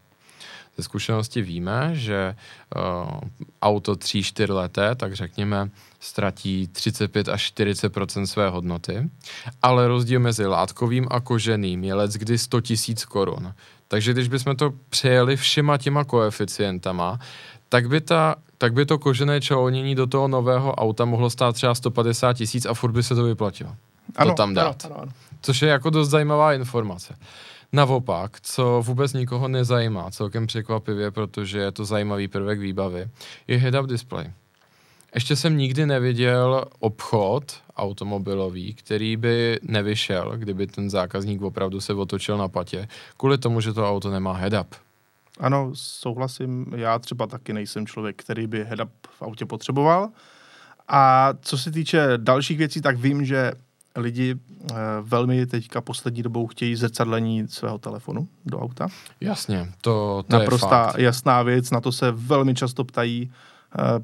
Ze zkušenosti víme, že uh, auto 3-4 leté, tak řekněme, ztratí 35 až 40 své hodnoty, ale rozdíl mezi látkovým a koženým je let kdy 100 tisíc korun. Takže když bychom to přejeli všema těma koeficientama, tak by, ta, tak by to kožené čelounění do toho nového auta mohlo stát třeba 150 tisíc a furt by se to vyplatilo. Ano, to tam dát. Ano, ano, ano. Což je jako dost zajímavá informace. Naopak, co vůbec nikoho nezajímá, celkem překvapivě, protože je to zajímavý prvek výbavy, je head-up display. Ještě jsem nikdy neviděl obchod automobilový, který by nevyšel, kdyby ten zákazník opravdu se otočil na patě, kvůli tomu, že to auto nemá head-up. Ano, souhlasím. Já třeba taky nejsem člověk, který by head-up v autě potřeboval. A co se týče dalších věcí, tak vím, že lidi eh, velmi teďka poslední dobou chtějí zrcadlení svého telefonu do auta. Jasně, to, to Naprostá je fakt. jasná věc, na to se velmi často ptají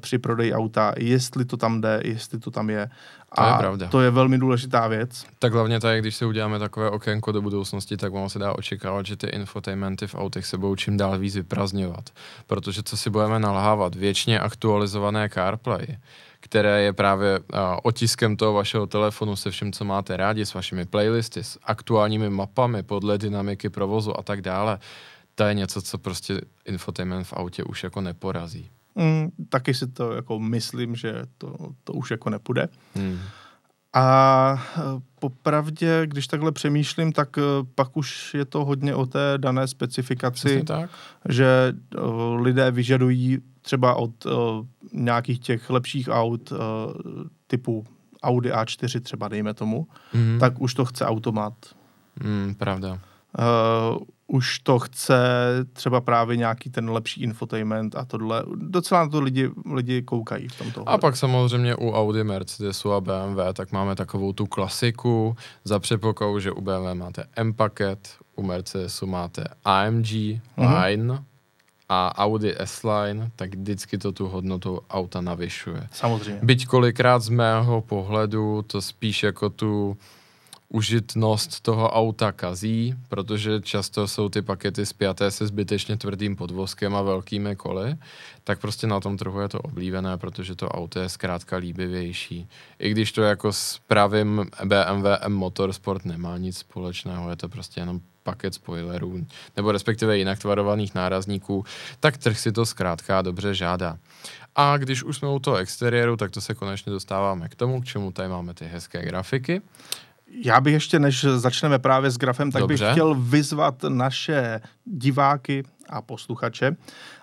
při prodeji auta, jestli to tam jde, jestli to tam je. To a je pravda. to je velmi důležitá věc. Tak hlavně tady, když si uděláme takové okénko do budoucnosti, tak ono se dá očekávat, že ty infotainmenty v autech se budou čím dál víc vyprazňovat. Protože co si budeme nalhávat, věčně aktualizované CarPlay, které je právě uh, otiskem toho vašeho telefonu se vším, co máte rádi, s vašimi playlisty, s aktuálními mapami podle dynamiky provozu a tak dále, to je něco, co prostě infotainment v autě už jako neporazí. Mm, taky si to jako myslím, že to, to už jako nepůjde. Mm. A e, popravdě, když takhle přemýšlím, tak e, pak už je to hodně o té dané specifikaci, tak. že uh, lidé vyžadují třeba od nějakých těch lepších aut typu Audi A4 třeba, dejme tomu, mm. tak už to chce automat. Mm, pravda. Uh, už to chce třeba právě nějaký ten lepší infotainment a tohle. Docela na to lidi, lidi koukají v tomto. A pak samozřejmě u Audi, Mercedesu a BMW, tak máme takovou tu klasiku za předpokladu, že u BMW máte M-paket, u Mercedesu máte AMG mm-hmm. Line a Audi S-Line, tak vždycky to tu hodnotu auta navyšuje. Samozřejmě. Byť kolikrát z mého pohledu to spíš jako tu užitnost toho auta kazí, protože často jsou ty pakety spjaté se zbytečně tvrdým podvozkem a velkými koly, tak prostě na tom trhu je to oblíbené, protože to auto je zkrátka líbivější. I když to jako s pravým BMW M Motorsport nemá nic společného, je to prostě jenom paket spoilerů, nebo respektive jinak tvarovaných nárazníků, tak trh si to zkrátka dobře žádá. A když už jsme u toho exteriéru, tak to se konečně dostáváme k tomu, k čemu tady máme ty hezké grafiky. Já bych ještě, než začneme právě s grafem, tak Dobře. bych chtěl vyzvat naše diváky a posluchače,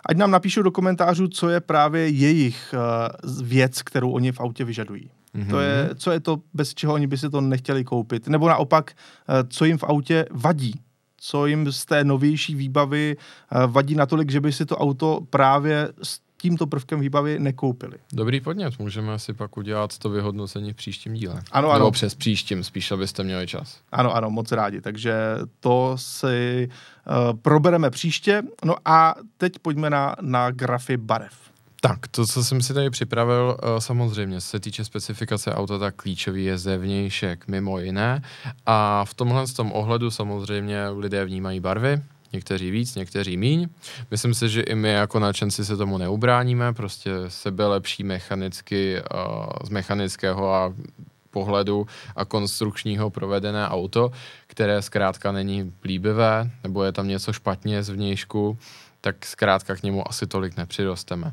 ať nám napíšou do komentářů, co je právě jejich uh, věc, kterou oni v autě vyžadují. Mm-hmm. To je, co je to, bez čeho oni by si to nechtěli koupit. Nebo naopak, uh, co jim v autě vadí. Co jim z té novější výbavy uh, vadí natolik, že by si to auto právě tímto prvkem výbavy nekoupili. Dobrý podnět, můžeme si pak udělat to vyhodnocení v příštím díle. Ano, ano. Nebo přes příštím, spíš, abyste měli čas. Ano, ano, moc rádi, takže to si uh, probereme příště. No a teď pojďme na, na grafy barev. Tak, to, co jsem si tady připravil, uh, samozřejmě se týče specifikace auta, tak klíčový je zevnějšek, mimo jiné. A v tomhle tom ohledu samozřejmě lidé vnímají barvy, někteří víc, někteří míň. Myslím si, že i my jako nadšenci se tomu neubráníme, prostě sebe lepší mechanicky, z mechanického a pohledu a konstrukčního provedené auto, které zkrátka není líbivé, nebo je tam něco špatně z vnějšku, tak zkrátka k němu asi tolik nepřirosteme.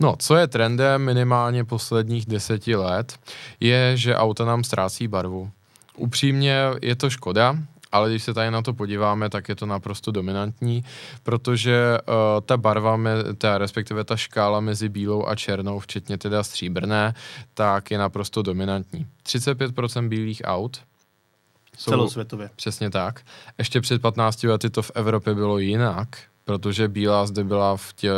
No, co je trendem minimálně posledních deseti let, je, že auta nám ztrácí barvu. Upřímně je to škoda, ale když se tady na to podíváme, tak je to naprosto dominantní, protože uh, ta barva, me, ta, respektive ta škála mezi bílou a černou, včetně teda stříbrné, tak je naprosto dominantní. 35% bílých aut, jsou, Celosvětově. Přesně tak. Ještě před 15 lety to v Evropě bylo jinak, protože bílá zde byla v, tě,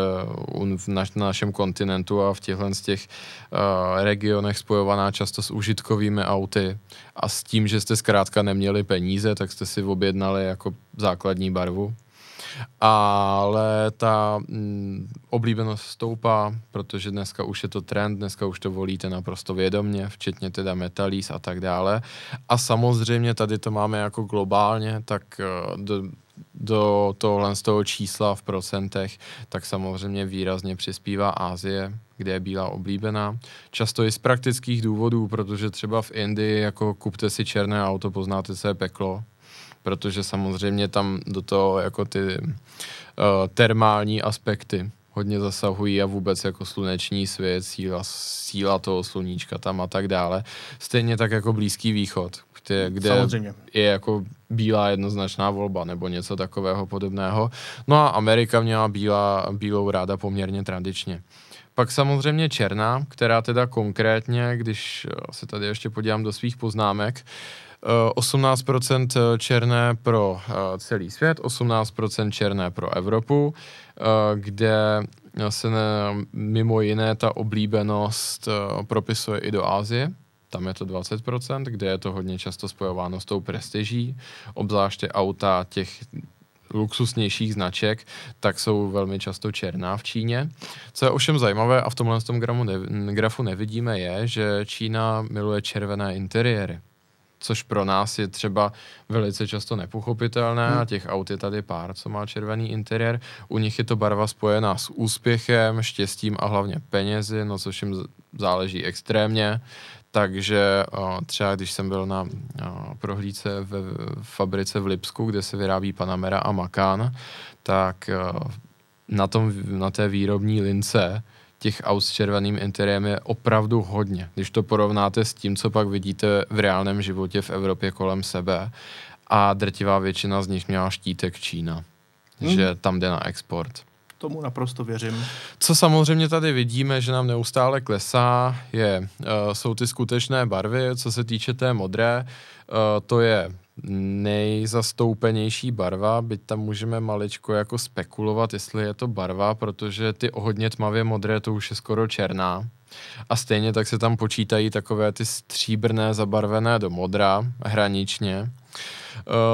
v naš, na našem kontinentu a v těchto z těch uh, regionech spojovaná často s užitkovými auty a s tím, že jste zkrátka neměli peníze, tak jste si objednali jako základní barvu. Ale ta mm, oblíbenost stoupá, protože dneska už je to trend, dneska už to volíte naprosto vědomně, včetně teda metalís a tak dále. A samozřejmě tady to máme jako globálně, tak uh, do, do tohle z toho čísla v procentech, tak samozřejmě výrazně přispívá Ázie, kde je bílá oblíbená. Často i z praktických důvodů, protože třeba v Indii jako kupte si černé auto, poznáte, co je peklo, protože samozřejmě tam do toho jako ty uh, termální aspekty hodně zasahují a vůbec jako sluneční svět, síla, síla toho sluníčka tam a tak dále. Stejně tak jako Blízký východ, kde, kde Samozřejmě. je jako bílá jednoznačná volba nebo něco takového podobného. No a Amerika měla bílá, bílou ráda poměrně tradičně. Pak samozřejmě černá, která teda konkrétně, když se tady ještě podívám do svých poznámek, 18% eh, černé pro eh, celý svět, 18% černé pro Evropu, eh, kde se ne, mimo jiné ta oblíbenost propisuje i do Ázie, tam je to 20%, kde je to hodně často spojováno s tou prestiží, obzvláště auta těch luxusnějších značek, tak jsou velmi často černá v Číně. Co je ovšem zajímavé a v tomhle tom grafu, ne, grafu nevidíme je, že Čína miluje červené interiéry což pro nás je třeba velice často nepochopitelné hmm. a těch aut je tady pár, co má červený interiér. U nich je to barva spojená s úspěchem, štěstím a hlavně penězi, no což jim záleží extrémně Takže třeba když jsem byl na prohlídce v fabrice v Lipsku, kde se vyrábí Panamera a Macan, tak na, tom, na té výrobní lince těch aut s červeným interiérem je opravdu hodně. Když to porovnáte s tím, co pak vidíte v reálném životě v Evropě kolem sebe a drtivá většina z nich měla štítek Čína, hmm. že tam jde na export. Tomu naprosto věřím. Co samozřejmě tady vidíme, že nám neustále klesá, je, uh, jsou ty skutečné barvy, co se týče té modré, uh, to je nejzastoupenější barva, byť tam můžeme maličko jako spekulovat, jestli je to barva, protože ty hodně tmavě modré to už je skoro černá. A stejně tak se tam počítají takové ty stříbrné zabarvené do modra, hraničně. Uh,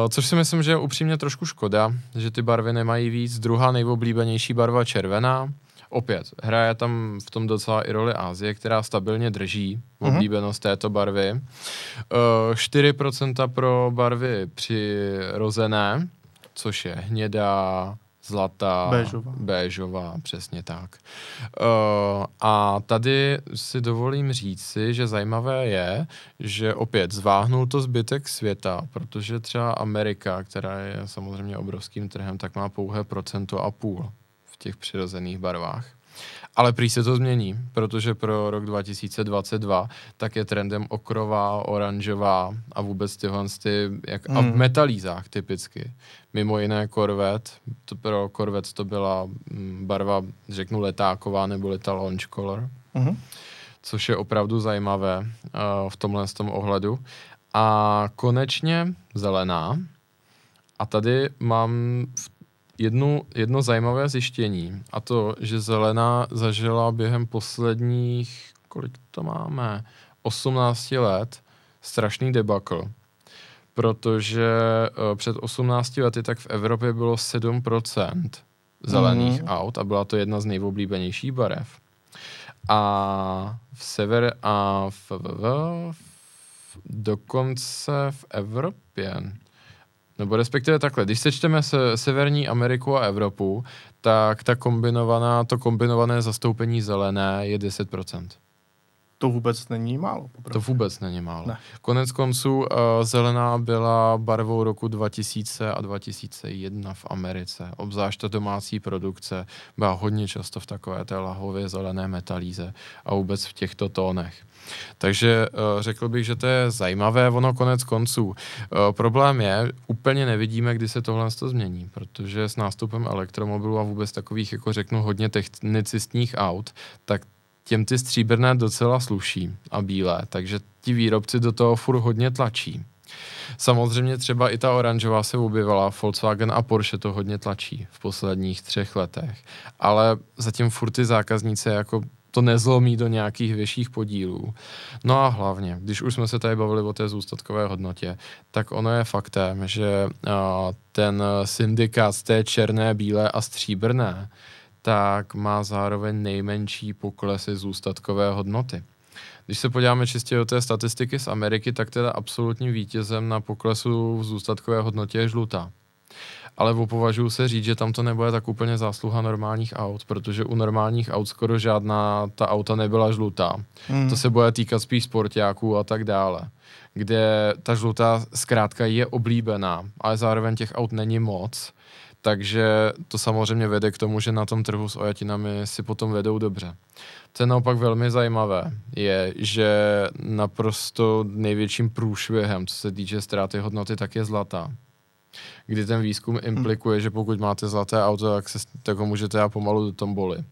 což si myslím, že je upřímně trošku škoda, že ty barvy nemají víc. Druhá nejoblíbenější barva červená, opět, hraje tam v tom docela i roli Ázie, která stabilně drží mm-hmm. oblíbenost této barvy. Uh, eh, 4% pro barvy přirozené, což je hnědá, zlatá, béžová, béžová přesně tak. Uh, a tady si dovolím říci, že zajímavé je, že opět zváhnul to zbytek světa, protože třeba Amerika, která je samozřejmě obrovským trhem, tak má pouhé procento a půl těch přirozených barvách. Ale prý se to změní, protože pro rok 2022 tak je trendem okrová, oranžová a vůbec tyhle ty, jak, mm. a v hmm. metalízách typicky. Mimo jiné Corvette, to pro Corvette to byla mm, barva, řeknu letáková nebo ta launch color, mm. což je opravdu zajímavé uh, v tomhle z tom ohledu. A konečně zelená. A tady mám v jednu, jedno zajímavé zjištění a to, že Zelená zažila během posledních, kolik to máme, 18 let, strašný debakl. Protože uh, před 18 lety tak v Evropě bylo 7% zelených mm. aut a byla to jedna z nejoblíbenějších barev. A v sever a v, v, v, v dokonce v Evropě nebo respektive takhle, když sečteme se Severní Ameriku a Evropu, tak ta kombinovaná, to kombinované zastoupení zelené je 10%. To vůbec není málo. Popravdě. To vůbec není málo. Ne. Konec konců uh, zelená byla barvou roku 2000 a 2001 v Americe. Obzvlášť ta domácí produkce byla hodně často v takové té lahově zelené metalíze a vůbec v těchto tónech. Takže uh, řekl bych, že to je zajímavé, ono konec konců. Uh, problém je, úplně nevidíme, kdy se tohle to změní, protože s nástupem elektromobilů a vůbec takových, jako řeknu, hodně technicistních aut, tak těm ty stříbrné docela sluší a bílé, takže ti výrobci do toho furt hodně tlačí. Samozřejmě třeba i ta oranžová se objevila, Volkswagen a Porsche to hodně tlačí v posledních třech letech, ale zatím furt ty zákazníci jako to nezlomí do nějakých vyšších podílů. No a hlavně, když už jsme se tady bavili o té zůstatkové hodnotě, tak ono je faktem, že ten syndikát z té černé, bílé a stříbrné, tak má zároveň nejmenší poklesy zůstatkové hodnoty. Když se podíváme čistě do té statistiky z Ameriky, tak teda absolutním vítězem na poklesu v zůstatkové hodnotě je žlutá. Ale považuji se říct, že tam to nebude tak úplně zásluha normálních aut, protože u normálních aut skoro žádná ta auta nebyla žlutá. Mm. To se bude týkat spíš sportáků a tak dále kde ta žlutá zkrátka je oblíbená, ale zároveň těch aut není moc takže to samozřejmě vede k tomu, že na tom trhu s ojatinami si potom vedou dobře. Co je naopak velmi zajímavé, je, že naprosto největším průšvihem, co se týče ztráty hodnoty, tak je zlatá. Kdy ten výzkum implikuje, hmm. že pokud máte zlaté auto, tak, se, tak ho můžete já pomalu do tomboli.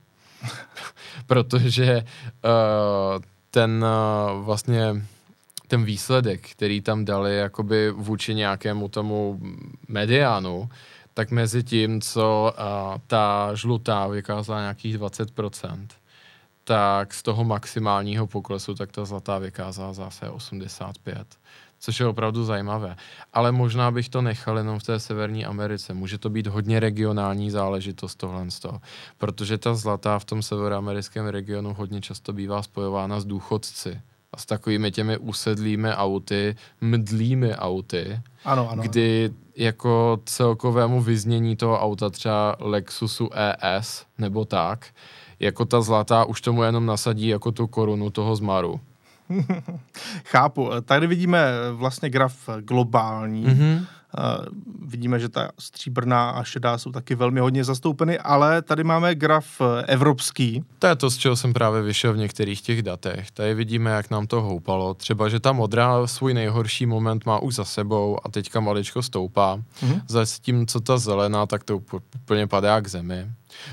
Protože uh, ten uh, vlastně ten výsledek, který tam dali jakoby vůči nějakému tomu mediánu, tak mezi tím, co uh, ta žlutá vykázala nějakých 20%, tak z toho maximálního poklesu, tak ta zlatá vykázala zase 85 což je opravdu zajímavé. Ale možná bych to nechal jenom v té Severní Americe. Může to být hodně regionální záležitost tohle z toho, protože ta zlatá v tom severoamerickém regionu hodně často bývá spojována s důchodci a s takovými těmi usedlými auty, mdlými auty, ano, ano, kdy jako celkovému vyznění toho auta třeba Lexusu ES nebo tak, jako ta zlatá už tomu jenom nasadí jako tu korunu toho zmaru. Chápu. Tady vidíme vlastně graf globální. Mm-hmm. Uh, vidíme, že ta stříbrná a šedá jsou taky velmi hodně zastoupeny, ale tady máme graf evropský. To je to, z čeho jsem právě vyšel v některých těch datech. Tady vidíme, jak nám to houpalo. Třeba, že ta modrá svůj nejhorší moment má už za sebou a teďka maličko stoupá. Mm-hmm. Za tím, co ta zelená, tak to úplně padá k zemi.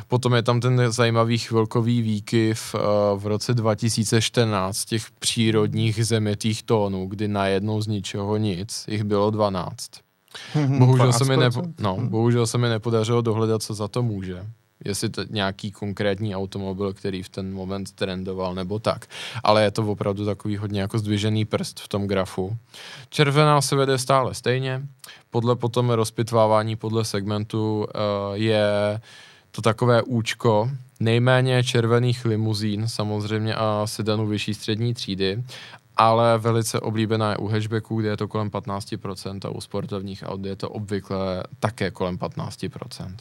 Potom je tam ten zajímavý chvilkový výkyv uh, v roce 2014 těch přírodních zemětých tónů, kdy najednou z ničeho nic, jich bylo 12. Mhm, bohužel, se mi nepo, no, mhm. bohužel se mi nepodařilo dohledat, co za to může. Jestli to nějaký konkrétní automobil, který v ten moment trendoval, nebo tak. Ale je to opravdu takový hodně jako zdvižený prst v tom grafu. Červená se vede stále stejně. Podle potom rozpitvávání podle segmentu uh, je to takové účko, nejméně červených limuzín samozřejmě a sedanů vyšší střední třídy, ale velice oblíbená je u hatchbacků, kde je to kolem 15% a u sportovních aut je to obvykle také kolem 15%.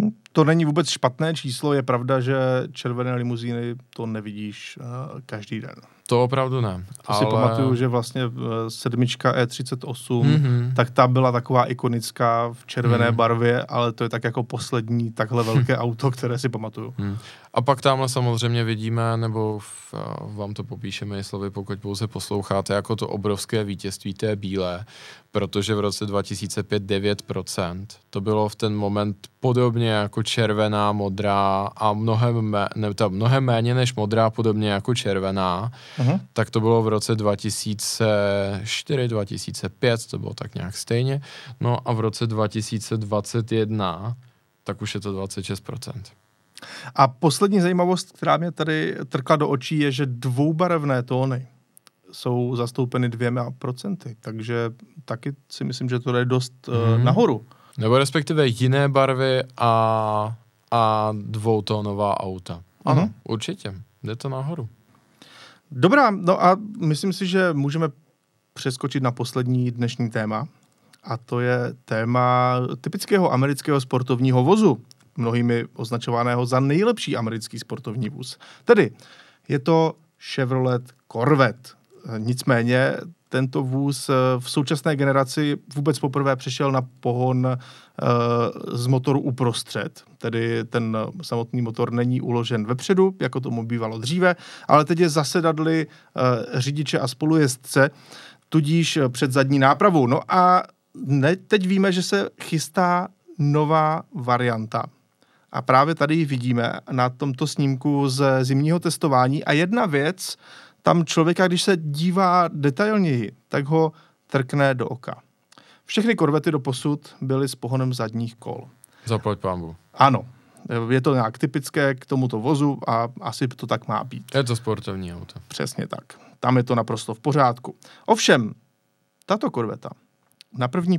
Hm, to není vůbec špatné číslo, je pravda, že červené limuzíny to nevidíš uh, každý den. To opravdu ne. To ale... si pamatuju, že vlastně uh, sedmička E38, mm-hmm. tak ta byla taková ikonická v červené mm. barvě, ale to je tak jako poslední takhle velké auto, které si pamatuju. Mm. A pak tamhle samozřejmě vidíme, nebo v, vám to popíšeme slovy, pokud pouze posloucháte, jako to obrovské vítězství té bílé, protože v roce 2005 9%. To bylo v ten moment podobně jako červená, modrá a mnohem, mé, ne, ta, mnohem méně než modrá, podobně jako červená. Uh-huh. Tak to bylo v roce 2004, 2005, to bylo tak nějak stejně. No a v roce 2021 tak už je to 26%. A poslední zajímavost, která mě tady trkla do očí, je, že dvoubarevné tóny jsou zastoupeny dvěma procenty, takže taky si myslím, že to jde dost mm-hmm. uh, nahoru. Nebo respektive jiné barvy a, a dvoutónová auta. Ano, mm-hmm. určitě. Jde to nahoru. Dobrá, no a myslím si, že můžeme přeskočit na poslední dnešní téma. A to je téma typického amerického sportovního vozu, mnohými označovaného za nejlepší americký sportovní vůz. Tedy je to Chevrolet Corvette. Nicméně tento vůz eh, v současné generaci vůbec poprvé přešel na pohon eh, z motoru uprostřed, tedy ten samotný motor není uložen vepředu, jako tomu bývalo dříve, ale teď je zasedadly eh, řidiče a spolujezdce, tudíž před zadní nápravou. No a teď víme, že se chystá nová varianta. A právě tady ji vidíme na tomto snímku z zimního testování. A jedna věc, tam člověka, když se dívá detailněji, tak ho trkne do oka. Všechny korvety do posud byly s pohonem zadních kol. Zaplať pámbu. Ano, je to nějak typické k tomuto vozu a asi to tak má být. Je to sportovní auto. Přesně tak. Tam je to naprosto v pořádku. Ovšem, tato korveta na první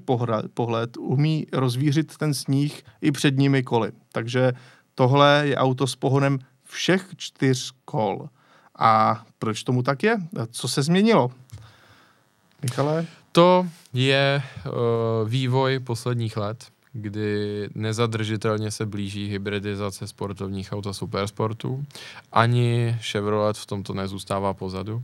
pohled umí rozvířit ten sníh i předními koly. Takže tohle je auto s pohonem všech čtyř kol. A proč tomu tak je? Co se změnilo? Michale? To je uh, vývoj posledních let, kdy nezadržitelně se blíží hybridizace sportovních aut a supersportů. Ani Chevrolet v tomto nezůstává pozadu.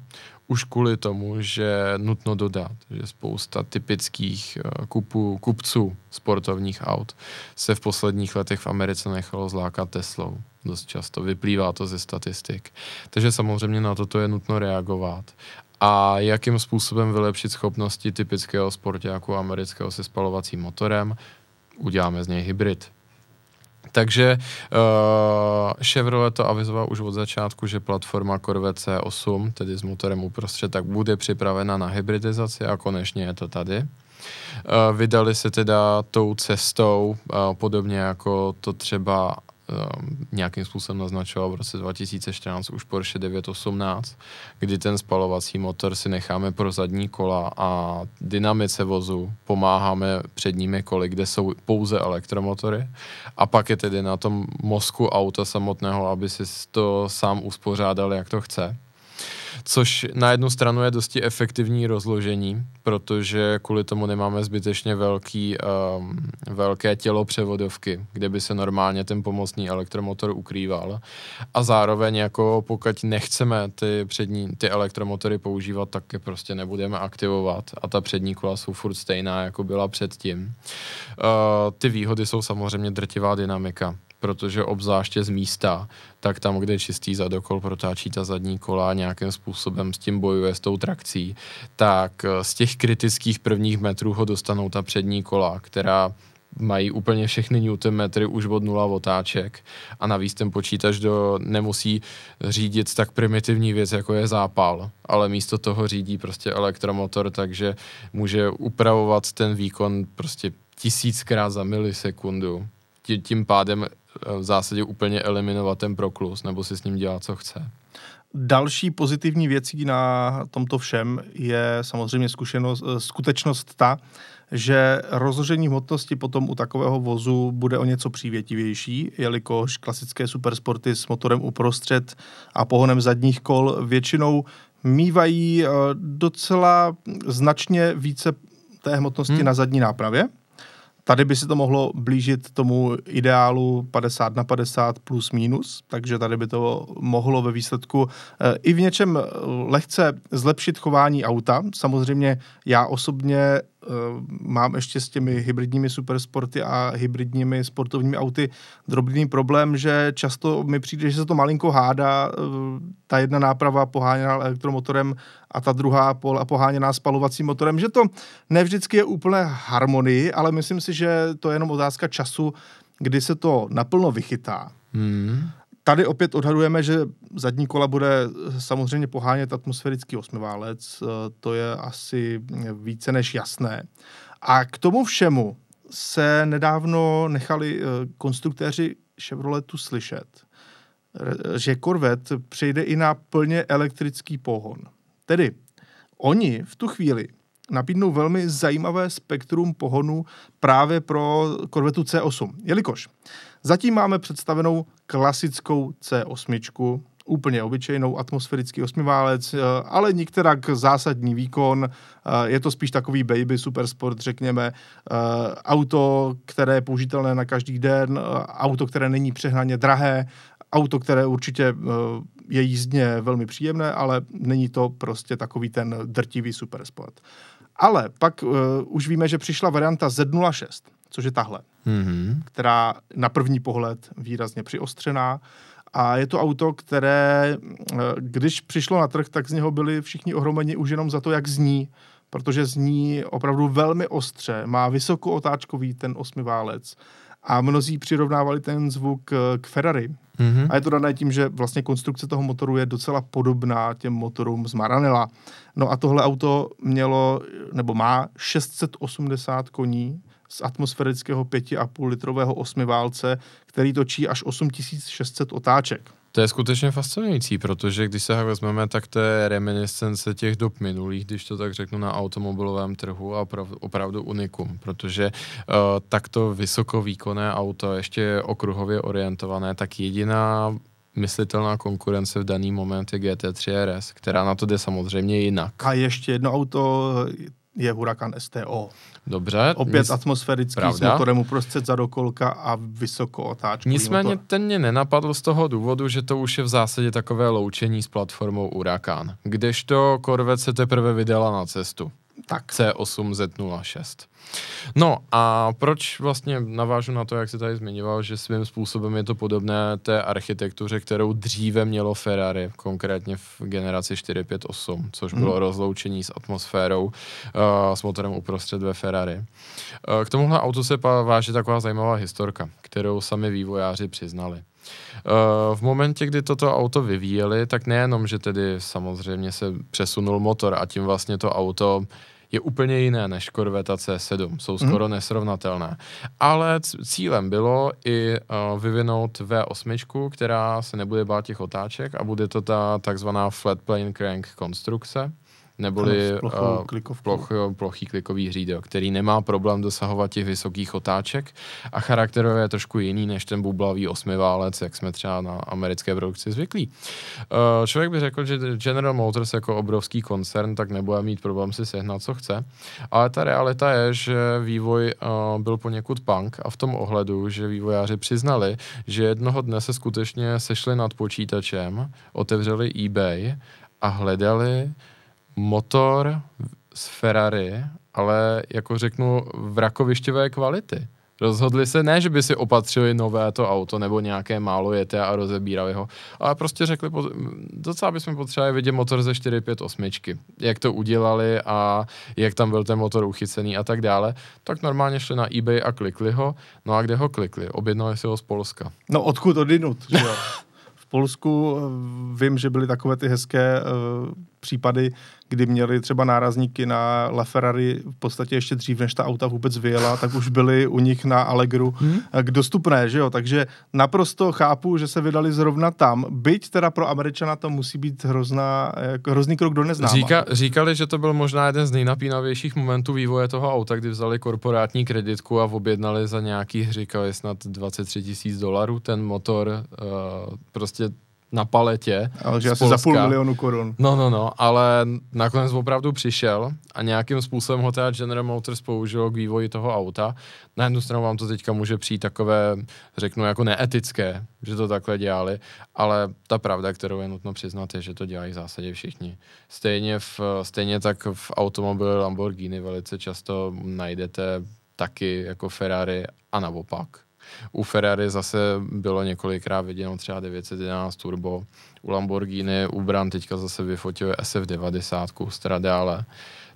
Už kvůli tomu, že nutno dodat, že spousta typických uh, kupů, kupců sportovních aut se v posledních letech v Americe nechalo zlákat Teslou dost často. Vyplývá to ze statistik. Takže samozřejmě na toto je nutno reagovat. A jakým způsobem vylepšit schopnosti typického sportáku amerického se spalovacím motorem? Uděláme z něj hybrid. Takže uh, Chevrolet to avizoval už od začátku, že platforma Corvette C8, tedy s motorem uprostřed, tak bude připravena na hybridizaci a konečně je to tady. Uh, vydali se teda tou cestou, uh, podobně jako to třeba nějakým způsobem naznačoval v roce 2014 už Porsche 918, kdy ten spalovací motor si necháme pro zadní kola a dynamice vozu pomáháme předními koly, kde jsou pouze elektromotory a pak je tedy na tom mozku auta samotného, aby si to sám uspořádal, jak to chce. Což na jednu stranu je dosti efektivní rozložení, protože kvůli tomu nemáme zbytečně velký, um, velké tělo převodovky, kde by se normálně ten pomocný elektromotor ukrýval. A zároveň jako pokud nechceme ty přední, ty elektromotory používat, tak je prostě nebudeme aktivovat a ta přední kola jsou furt stejná, jako byla předtím. Uh, ty výhody jsou samozřejmě drtivá dynamika protože obzvláště z místa, tak tam, kde čistý zadokol, protáčí ta zadní kola nějakým způsobem s tím bojuje s tou trakcí, tak eh, z těch kritických prvních metrů ho dostanou ta přední kola, která mají úplně všechny newtonmetry už od nula otáček a navíc ten počítač do, nemusí řídit tak primitivní věc, jako je zápal, ale místo toho řídí prostě elektromotor, takže může upravovat ten výkon prostě tisíckrát za milisekundu. Tím pádem v zásadě úplně eliminovat ten proklus, nebo si s ním dělat, co chce. Další pozitivní věcí na tomto všem je samozřejmě zkušenost, eh, skutečnost ta, že rozložení hmotnosti potom u takového vozu bude o něco přívětivější, jelikož klasické supersporty s motorem uprostřed a pohonem zadních kol většinou mývají eh, docela značně více té hmotnosti hmm. na zadní nápravě. Tady by se to mohlo blížit tomu ideálu 50 na 50 plus minus, takže tady by to mohlo ve výsledku eh, i v něčem eh, lehce zlepšit chování auta. Samozřejmě já osobně mám ještě s těmi hybridními supersporty a hybridními sportovními auty drobný problém, že často mi přijde, že se to malinko hádá, eh, ta jedna náprava poháněná elektromotorem a ta druhá poháněná spalovacím motorem, že to nevždycky je úplné harmonii, ale myslím si, že to je jenom otázka času, kdy se to naplno vychytá. Hmm. Tady opět odhadujeme, že zadní kola bude samozřejmě pohánět atmosférický osmiválec, eh, to je asi více než jasné. A k tomu všemu se nedávno nechali eh, konstruktéři Chevroletu slyšet, eh, že Corvette přejde i na plně elektrický pohon. Tedy oni v tu chvíli nabídnou velmi zajímavé spektrum pohonu právě pro Corvette C8, jelikož Zatím máme představenou klasickou C8, úplně obyčejnou atmosférický osmiválec, eh, ale nikterak zásadní výkon. Eh, je to spíš takový baby supersport, řekněme. Eh, auto, které je použitelné na každý den, auto, které není přehnaně drahé, auto, které určitě je jízdně velmi příjemné, ale není to prostě takový ten drtivý supersport. Ale pak uh, už víme, že přišla varianta Z06 což je tahle, mm-hmm. která na první pohled výrazně přiostřená. A je to auto, které, eh, když přišlo na trh, tak z něho byli všichni ohromeni už jenom za to, jak zní, protože zní opravdu velmi ostře, má vysokootáčkový ten osmiválec a mnozí přirovnávali ten zvuk eh, k Ferrari. Mm-hmm. A je to dané tím, že vlastně konstrukce toho motoru je docela podobná těm motorům z Maranela. No a tohle auto mělo, nebo má 680 koní, z atmosférického 5,5 litrového osmiválce, který točí až 8600 otáček. To je skutečně fascinující, protože když se vezmeme, tak to je reminiscence těch dob minulých, když to tak řeknu, na automobilovém trhu a opravdu, opravdu unikum, protože uh, takto vysokovýkonné auto, ještě okruhově orientované, tak jediná myslitelná konkurence v daný moment je GT3 RS, která na to jde samozřejmě jinak. A ještě jedno auto je Huracan STO. Dobře. Opět nic... atmosférický Pravda. s motorem uprostřed zadokolka a vysoko otáčkový Nicméně motor. ten mě nenapadl z toho důvodu, že to už je v zásadě takové loučení s platformou Huracan. Kdežto Corvette se teprve vydala na cestu. Tak. C8 Z06. No a proč vlastně navážu na to, jak se tady zmiňoval, že svým způsobem je to podobné té architektuře, kterou dříve mělo Ferrari, konkrétně v generaci 458, což bylo hmm. rozloučení s atmosférou, uh, s motorem uprostřed ve Ferrari. Uh, k tomuhle autu se váže taková zajímavá historka, kterou sami vývojáři přiznali. Uh, v momentě, kdy toto auto vyvíjeli, tak nejenom, že tedy samozřejmě se přesunul motor a tím vlastně to auto je úplně jiné než Corvette C7, jsou mhm. skoro hmm. nesrovnatelné. Ale cílem bylo i uh, vyvinout V8, která se nebude bát těch otáček a bude to ta takzvaná flat plane crank konstrukce, neboli ano, uh, ploch, plochý klikový řídel, který nemá problém dosahovat těch vysokých otáček. A charakterově je trošku jiný než ten bublavý osmiválec, jak jsme třeba na americké produkci zvyklí. Uh, člověk by řekl, že General Motors jako obrovský koncern tak nebude mít problém si sehnat, co chce, ale ta realita je, že vývoj uh, byl poněkud punk a v tom ohledu, že vývojáři přiznali, že jednoho dne se skutečně sešli nad počítačem, otevřeli eBay a hledali motor z Ferrari, ale jako řeknu vrakovišťové kvality. Rozhodli se ne, že by si opatřili nové to auto nebo nějaké málo jete a rozebírali ho, ale prostě řekli, docela bychom potřebovali vidět motor ze 458, jak to udělali a jak tam byl ten motor uchycený a tak dále, tak normálně šli na eBay a klikli ho, no a kde ho klikli? Objednali si ho z Polska. No odkud odinut, že jo? Polsku eh, vím, že byly takové ty hezké uh, případy, kdy měli třeba nárazníky na LaFerrari v podstatě ještě dřív, než ta auta vůbec vyjela, tak už byly u nich na Allegru hmm. k dostupné, že jo? Takže naprosto chápu, že se vydali zrovna tam. Byť teda pro Američana to musí být hrozná, hrozný krok do neznáma. Říka, říkali, že to byl možná jeden z nejnapínavějších momentů vývoje toho auta, kdy vzali korporátní kreditku a objednali za nějaký, říkali snad 23 tisíc dolarů ten motor, uh, prostě na paletě. Ale že asi za půl milionu korun. No, no, no, ale nakonec opravdu přišel a nějakým způsobem ho teda General Motors použil k vývoji toho auta. Na jednu stranu vám to teďka může přijít takové, řeknu, jako neetické, že to takhle dělali, ale ta pravda, kterou je nutno přiznat, je, že to dělají v zásadě všichni. Stejně, v, stejně tak v automobile Lamborghini velice často najdete taky jako Ferrari a naopak. U Ferrari zase bylo několikrát viděno třeba 911 Turbo, u Lamborghini, u Bran teďka zase vyfotil SF90 Stradale,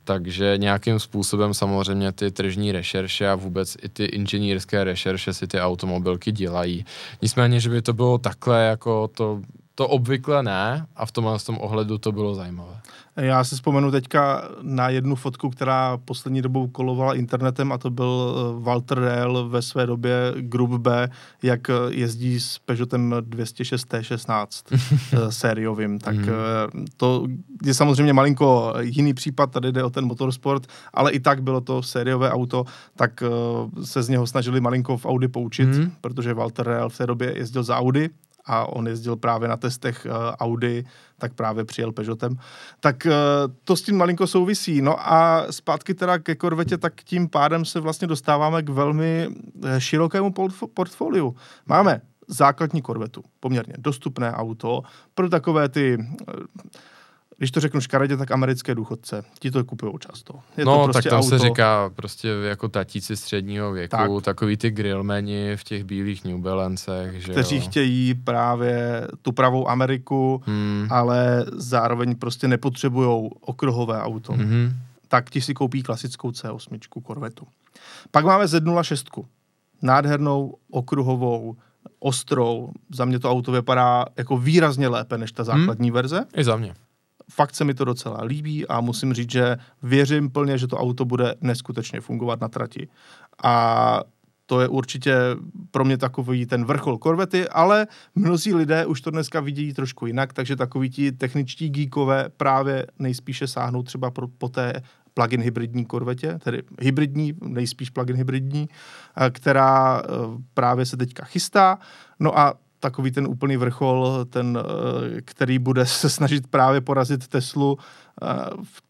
takže nějakým způsobem samozřejmě ty tržní rešerše a vůbec i ty inženýrské rešerše si ty automobilky dělají. Nicméně, že by to bylo takhle, jako to, to obvykle ne a v tomhle tom ohledu to bylo zajímavé. Já si vzpomenu teďka na jednu fotku, která poslední dobou kolovala internetem a to byl eh, Walter Rell ve své době Group B, jak eh, jezdí s Peugeotem 206 T16 eh, sériovým. Tak mm. to je samozřejmě malinko jiný případ, tady jde o ten motorsport, ale i tak bylo to sériové auto, tak se z něho snažili malinko v Audi poučit, mm. protože Walter Rell v té době jezdil za Audi a on jezdil právě na testech uh, Audi, tak právě přijel Peugeotem. Tak uh, to s tím malinko souvisí. No a zpátky teda ke korvetě, tak tím pádem se vlastně dostáváme k velmi eh, širokému portfoliu. Máme základní korvetu, poměrně dostupné auto pro takové ty když to řeknu škaredě, tak americké důchodce. Ti to kupují často. Je no, to prostě tak tam auto. se říká prostě jako tatíci středního věku, tak. takový ty grillmeni v těch bílých New Balancech. Že Kteří jo. chtějí právě tu pravou Ameriku, hmm. ale zároveň prostě nepotřebují okruhové auto. Hmm. Tak ti si koupí klasickou C8 Corvetu. Pak máme Z06. Nádhernou okruhovou ostrou. Za mě to auto vypadá jako výrazně lépe než ta základní hmm. verze. I za mě fakt se mi to docela líbí a musím říct, že věřím plně, že to auto bude neskutečně fungovat na trati. A to je určitě pro mě takový ten vrchol korvety, ale mnozí lidé už to dneska vidí trošku jinak, takže takoví ti techničtí geekové právě nejspíše sáhnou třeba pro, po té plug-in hybridní korvetě, tedy hybridní, nejspíš plug-in hybridní, eh, která eh, právě se teďka chystá. No a takový ten úplný vrchol, ten, eh, který bude se snažit právě porazit Teslu eh, v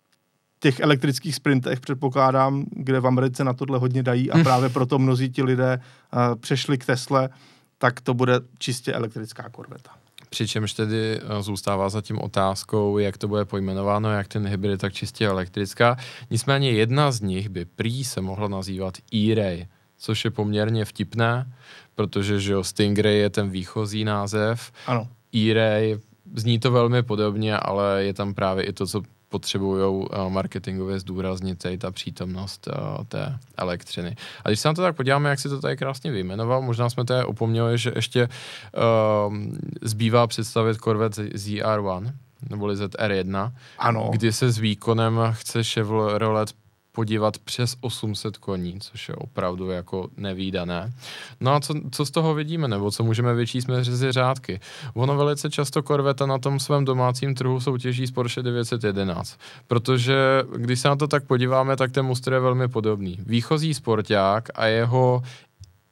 těch elektrických sprintech, předpokládám, kde v Americe na tohle hodně dají a hm. právě proto mnozí ti lidé eh, přešli k Tesle, tak to bude čistě elektrická korveta. Přičemž tedy zůstává zatím otázkou, jak to bude pojmenováno, jak ten hybrid, tak čistě elektrická. Nicméně jedna z nich by prý se mohla nazývat E-Ray, což je poměrně vtipné, protože že jo, Stingray je ten výchozí název. Ano. E-Ray, zní to velmi podobně, ale je tam právě i to, co potřebují uh, marketingově zdůraznit, tady ta přítomnost uh, té elektřiny. A když se na to tak podíváme, jak si to tady krásně vyjmenoval, možná jsme tady opomněli, že ještě uh, zbývá představit Corvette ZR1, neboli ZR1, ano. kdy se s výkonem chce Chevrolet podívat přes 800 koní, což je opravdu jako nevýdané. No a co, co z toho vidíme, nebo co můžeme vyčíst mezi řádky? Ono velice často Corvette na tom svém domácím trhu soutěží s Porsche 911, protože když se na to tak podíváme, tak ten Muster je velmi podobný. Výchozí sporták a jeho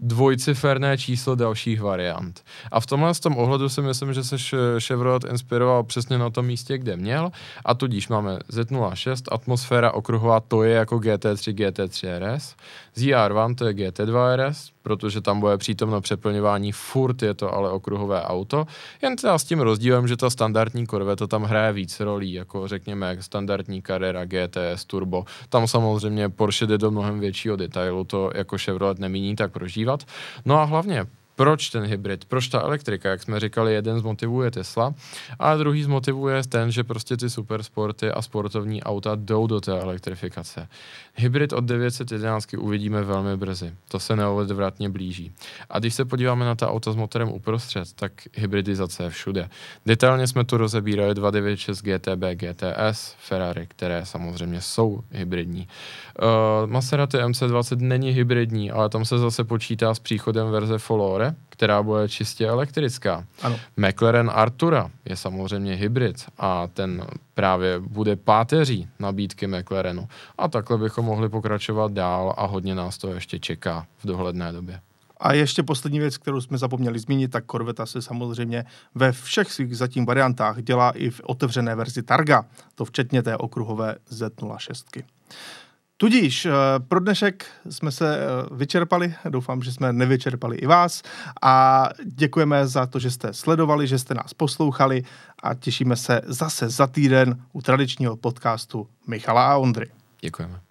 dvojciferné číslo dalších variant. A v tomhle z tom ohledu si myslím, že se Chevrolet inspiroval přesně na tom místě, kde měl. A tudíž máme Z06, atmosféra okruhová, to je jako GT3, GT3 RS, ZR1 to je GT2 RS, protože tam bude přítomno přeplňování, furt je to ale okruhové auto, jen teda s tím rozdílem, že ta standardní Corvette tam hraje víc rolí, jako řekněme standardní Carrera, GTS, Turbo. Tam samozřejmě Porsche jde do mnohem většího detailu, to jako Chevrolet nemíní tak prožívat. No a hlavně proč ten hybrid, proč ta elektrika, jak jsme říkali, jeden z motivů je Tesla, a druhý z motivů je ten, že prostě ty supersporty a sportovní auta jdou do té elektrifikace. Hybrid od 911 uvidíme velmi brzy, to se neodvratně blíží. A když se podíváme na ta auta s motorem uprostřed, tak hybridizace je všude. Detailně jsme tu rozebírali 296 GTB, GTS, Ferrari, které samozřejmě jsou hybridní. Uh, Maserati MC20 není hybridní, ale tam se zase počítá s příchodem verze Folore, která bude čistě elektrická. Ano. McLaren Artura je samozřejmě hybrid a ten právě bude páteří nabídky McLarenu. A takhle bychom mohli pokračovat dál a hodně nás to ještě čeká v dohledné době. A ještě poslední věc, kterou jsme zapomněli zmínit, tak Corvette se samozřejmě ve všech svých zatím variantách dělá i v otevřené verzi Targa, to včetně té okruhové Z06. Tudíž eh, pro dnešek jsme se eh, vyčerpali, doufám, že jsme nevyčerpali i vás a děkujeme za to, že jste sledovali, že jste nás poslouchali a těšíme se zase za týden u tradičního podcastu Michala a Ondry. Děkujeme.